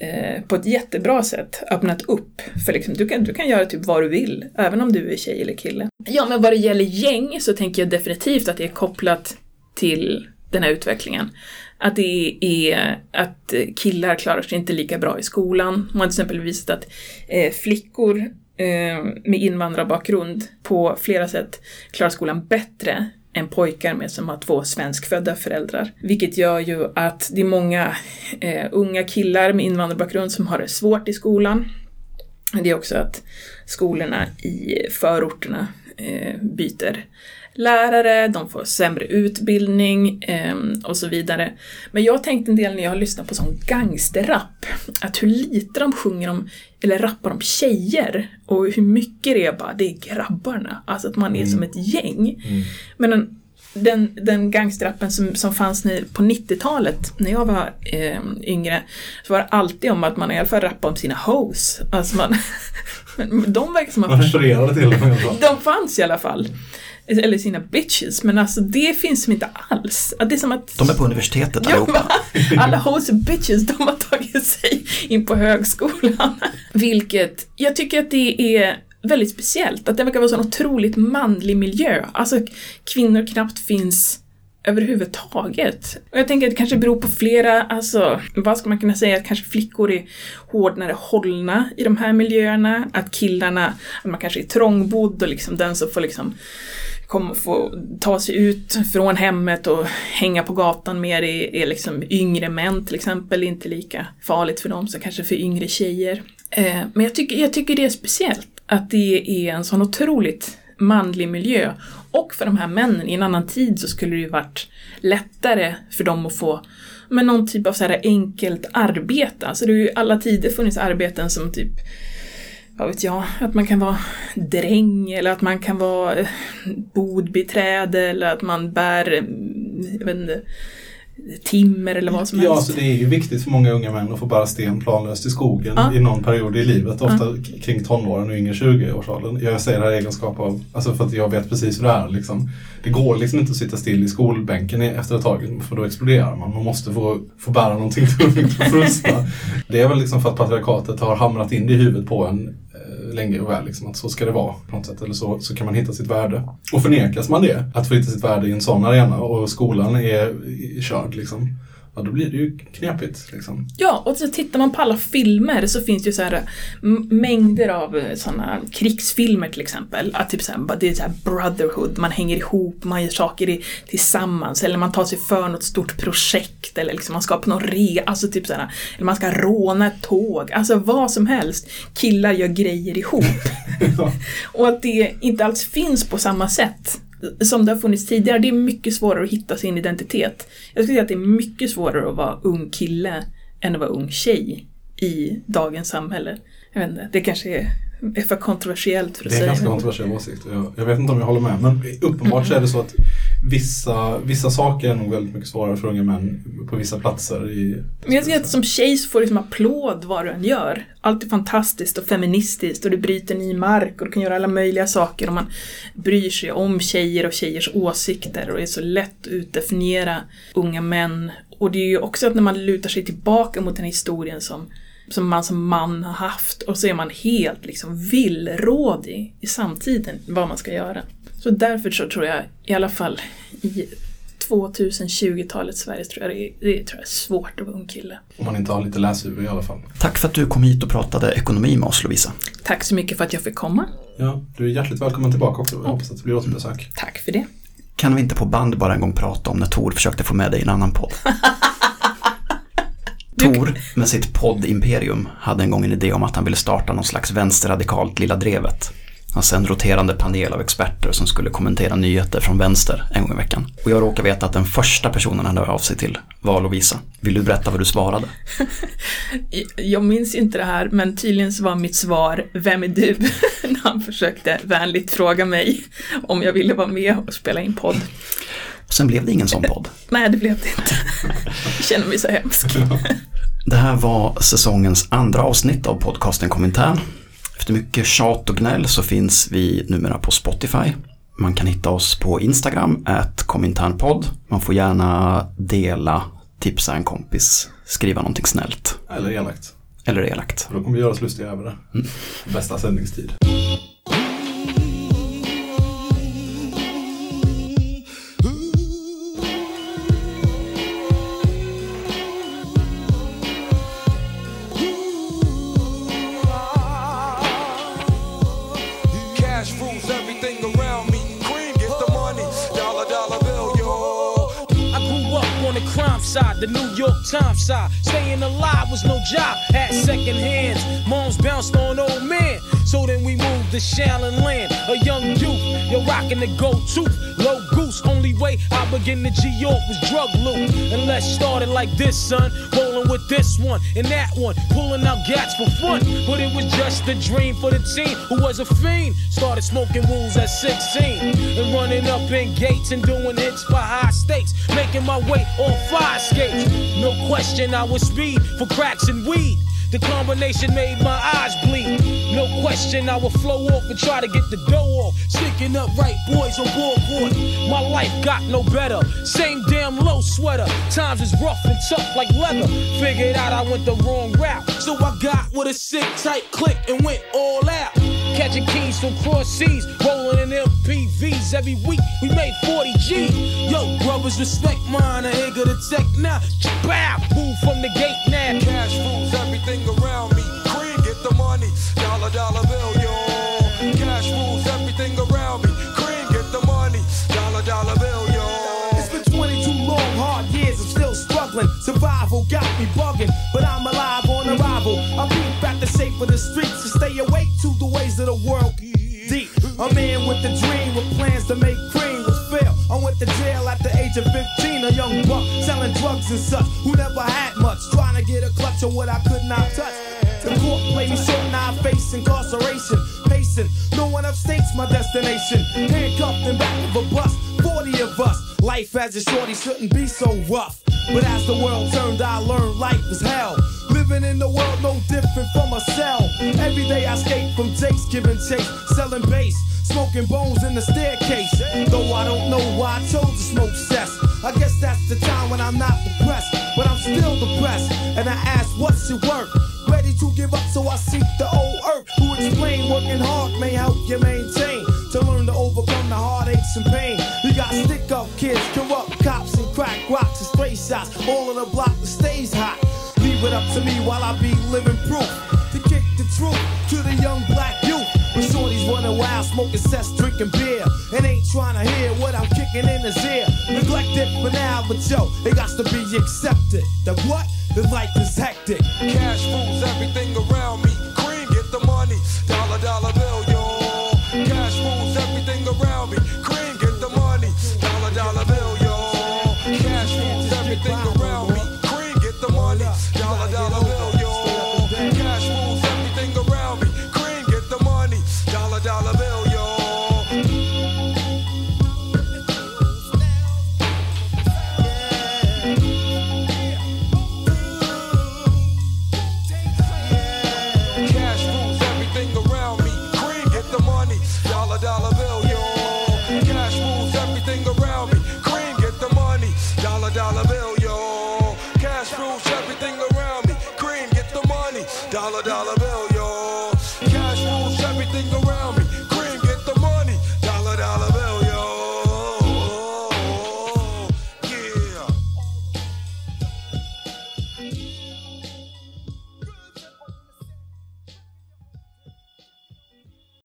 eh, på ett jättebra sätt öppnat upp. För liksom, du, kan, du kan göra typ vad du vill, även om du är tjej eller kille. Ja, men vad det gäller gäng så tänker jag definitivt att det är kopplat till den här utvecklingen. Att det är att killar klarar sig inte lika bra i skolan. Man har till exempel visat att eh, flickor eh, med invandrarbakgrund på flera sätt klarar skolan bättre än pojkar med som har två svenskfödda föräldrar. Vilket gör ju att det är många eh, unga killar med invandrarbakgrund som har det svårt i skolan. Det är också att skolorna i förorterna eh, byter lärare, de får sämre utbildning eh, och så vidare. Men jag tänkte en del när jag har lyssnat på sån gangsterrap, att hur lite de sjunger om, eller rappar om tjejer och hur mycket det är bara, det är grabbarna. Alltså att man är som ett gäng. Men den, den, gangsterrappen som, som fanns på 90-talet, när jag var eh, yngre, så var det alltid om att man i alla fall rappade om sina hoes. Alltså man, de verkar som att Man refererade till dem de fanns i alla fall. Eller sina bitches, men alltså det finns som inte alls. Det är som att... De är på universitetet Ja, allihopa. va? Alla och bitches, de har tagit sig in på högskolan. Vilket, jag tycker att det är väldigt speciellt, att det verkar vara en sån otroligt manlig miljö. Alltså kvinnor knappt finns överhuvudtaget. Och jag tänker att det kanske beror på flera, alltså vad ska man kunna säga, att kanske flickor är hårdare hållna i de här miljöerna, att killarna, att man kanske är trångbodd och liksom den som får liksom kommer få ta sig ut från hemmet och hänga på gatan mer är, är liksom yngre män till exempel, inte lika farligt för dem som kanske för yngre tjejer. Eh, men jag tycker, jag tycker det är speciellt att det är en sån otroligt manlig miljö. Och för de här männen, i en annan tid så skulle det ju varit lättare för dem att få men någon typ av så här enkelt arbete. Alltså det har ju i alla tider funnits arbeten som typ vad vet jag, att man kan vara dräng eller att man kan vara eh, bodbiträde eller att man bär, eh, jag vet inte, timmer eller vad som Ja, helst. så det är ju viktigt för många unga män att få bära sten planlöst i skogen Ja. i någon period i livet. Ofta k- kring tonåren och yngre 20-årsåldern. Jag säger det här i egenskap av, alltså för att jag vet precis hur det är. Liksom. Det går liksom inte att sitta still i skolbänken efter ett tag, för då exploderar man. Man måste få, få bära någonting tungt och frusta. Det är väl liksom för att patriarkatet har hamrat in det i huvudet på en länge och väl. Liksom, att så ska det vara på något sätt. Eller så, så kan man hitta sitt värde. Och förnekas man det, att få hitta sitt värde i en sån arena och skolan är körd liksom. Ja, då blir det ju knepigt. Liksom. Ja, och så tittar man på alla filmer så finns det ju så här mängder av sådana krigsfilmer till exempel. Att typ så här, det är så brotherhood, man hänger ihop, man gör saker i, tillsammans. Eller man tar sig för något stort projekt. Eller liksom man ska på någon re, alltså typ så här, eller man ska råna ett tåg. Alltså vad som helst. Killar gör grejer ihop. Och att det inte alls finns på samma sätt som det har funnits tidigare. Det är mycket svårare att hitta sin identitet. Jag skulle säga att det är mycket svårare att vara ung kille än att vara ung tjej i dagens samhälle. Jag vet inte, det kanske är, är för kontroversiellt för att Det är säga. ganska kontroversiell åsikt. Jag, jag vet inte om jag håller med. Men uppenbart så är det så att vissa, vissa saker är nog väldigt mycket svårare för unga män på vissa platser. I, Men jag ser att som tjej så får du liksom applåd vad du än gör. Allt är fantastiskt och feministiskt och du bryter ny mark och du kan göra alla möjliga saker och man bryr sig om tjejer och tjejers åsikter och det är så lätt att utdefiniera unga män. Och det är ju också att när man lutar sig tillbaka mot den historien som, som man som man har haft och så är man helt liksom villrådig i samtiden vad man ska göra. Så därför så tror jag i alla fall i 2020-talets Sverige tror jag det är, det tror jag är svårt att vara ung kille. om man inte har lite läshuvud i alla fall. Tack för att du kom hit och pratade ekonomi med oss Lovisa. Tack så mycket för att jag fick komma. Ja, du är hjärtligt välkommen tillbaka också. Jag hoppas att det blir återbesök. Tack för det. Kan vi inte på band bara en gång prata om när Tor försökte få med dig i en annan podd? Tor med sitt poddimperium hade en gång en idé om att han ville starta någon slags vänsterradikalt Lilla Drevet. Alltså en roterande panel av experter som skulle kommentera nyheter från vänster en gång i veckan. Och jag råkar veta att den första personen han hörde av sig till var Lovisa. Vill du berätta vad du svarade? Jag minns inte det här, men tydligen så var mitt svar Vem är du? när han försökte vänligt fråga mig om jag ville vara med och spela in podd. Sen blev det ingen sån podd. Nej, det blev det inte. Jag känner mig så hemsk. Det här var säsongens andra avsnitt av podcasten Komintern. Efter mycket tjat och gnäll så finns vi numera på Spotify. Man kan hitta oss på Instagram, at kominternpodd. Man får gärna dela, tipsa en kompis, skriva någonting snällt. Eller elakt. Eller elakt. För då kommer vi göra oss lustiga över det. Bästa sändningstid. The New York Times side. Staying alive was no job, at second hands. Moms bounced on old men. So then we moved to Shallon Land, a young youth. You're rocking the gold tooth, low goose. Only way I began to G York was drug loot. And let's start it like this, son. Rolling with this one and that one, pulling out gats for fun. But it was just a dream for the teen who was a fiend. Started smoking wools at 16 and running up in gates and doing hits for high stakes. Making my way on fire skates. No question, I was speed for cracks and weed. The combination made my eyes bleed. No question, I would flow off and try to get the dough off. Sticking up right boys on board. My life got no better. Same damn low sweater. Times is rough and tough like leather. Figured out I went the wrong route. So I got with a sick tight click and went all out. Catching keys from cross seas, rolling in MPVs every week. We made 40 G. Yo, brothers, respect mine. I ain't gonna tech now. Bow, move from the gate now. Cash rules everything around me. Cream, get the money. Dollar, dollar bill, yo. Cash rules everything around me. Cream, get the money. Dollar, dollar bill, yo. It's been 22 long, hard years. I'm still struggling. Survival got me bugging, but I'm alive on arrival. I beat back the shape of the streets of the world. Deep, a man with a dream with plans to make cream was fail. I went to jail at the age of 15, a young buck selling drugs and such who never had much, trying to get a clutch on what I could not touch. The court played me short, I face incarceration. Pacing, no one upstates my destination. Handcuffed in back of a bus, 40 of us. Life as a shorty shouldn't be so rough. But as the world turned, I learned life is hell. Living in the world no different from a cell. Every day I skate from Jake's giving chase, selling bass, smoking bones in the staircase. Though I don't know why I chose to smoke cess. I guess that's the time when I'm not depressed, but I'm still depressed. And I ask, what's your work? Ready to give up, so I seek the old earth. Who explain working hard may help you maintain. To learn to overcome the heartaches and pain. You got stick up kids, corrupt cops, and crack rocks and stray shots. All in the block that stays hot. Leave it up to me while I be living proof. To kick the truth to the young black youth. When shorties running wild, smoking cess, drinking beer. And ain't trying to hear what I'm kicking in his ear. Neglected for now, but yo, it got to be accepted. The what? The life is hectic. Cash rules everything around me. Cream, get the money. Dollar, dollar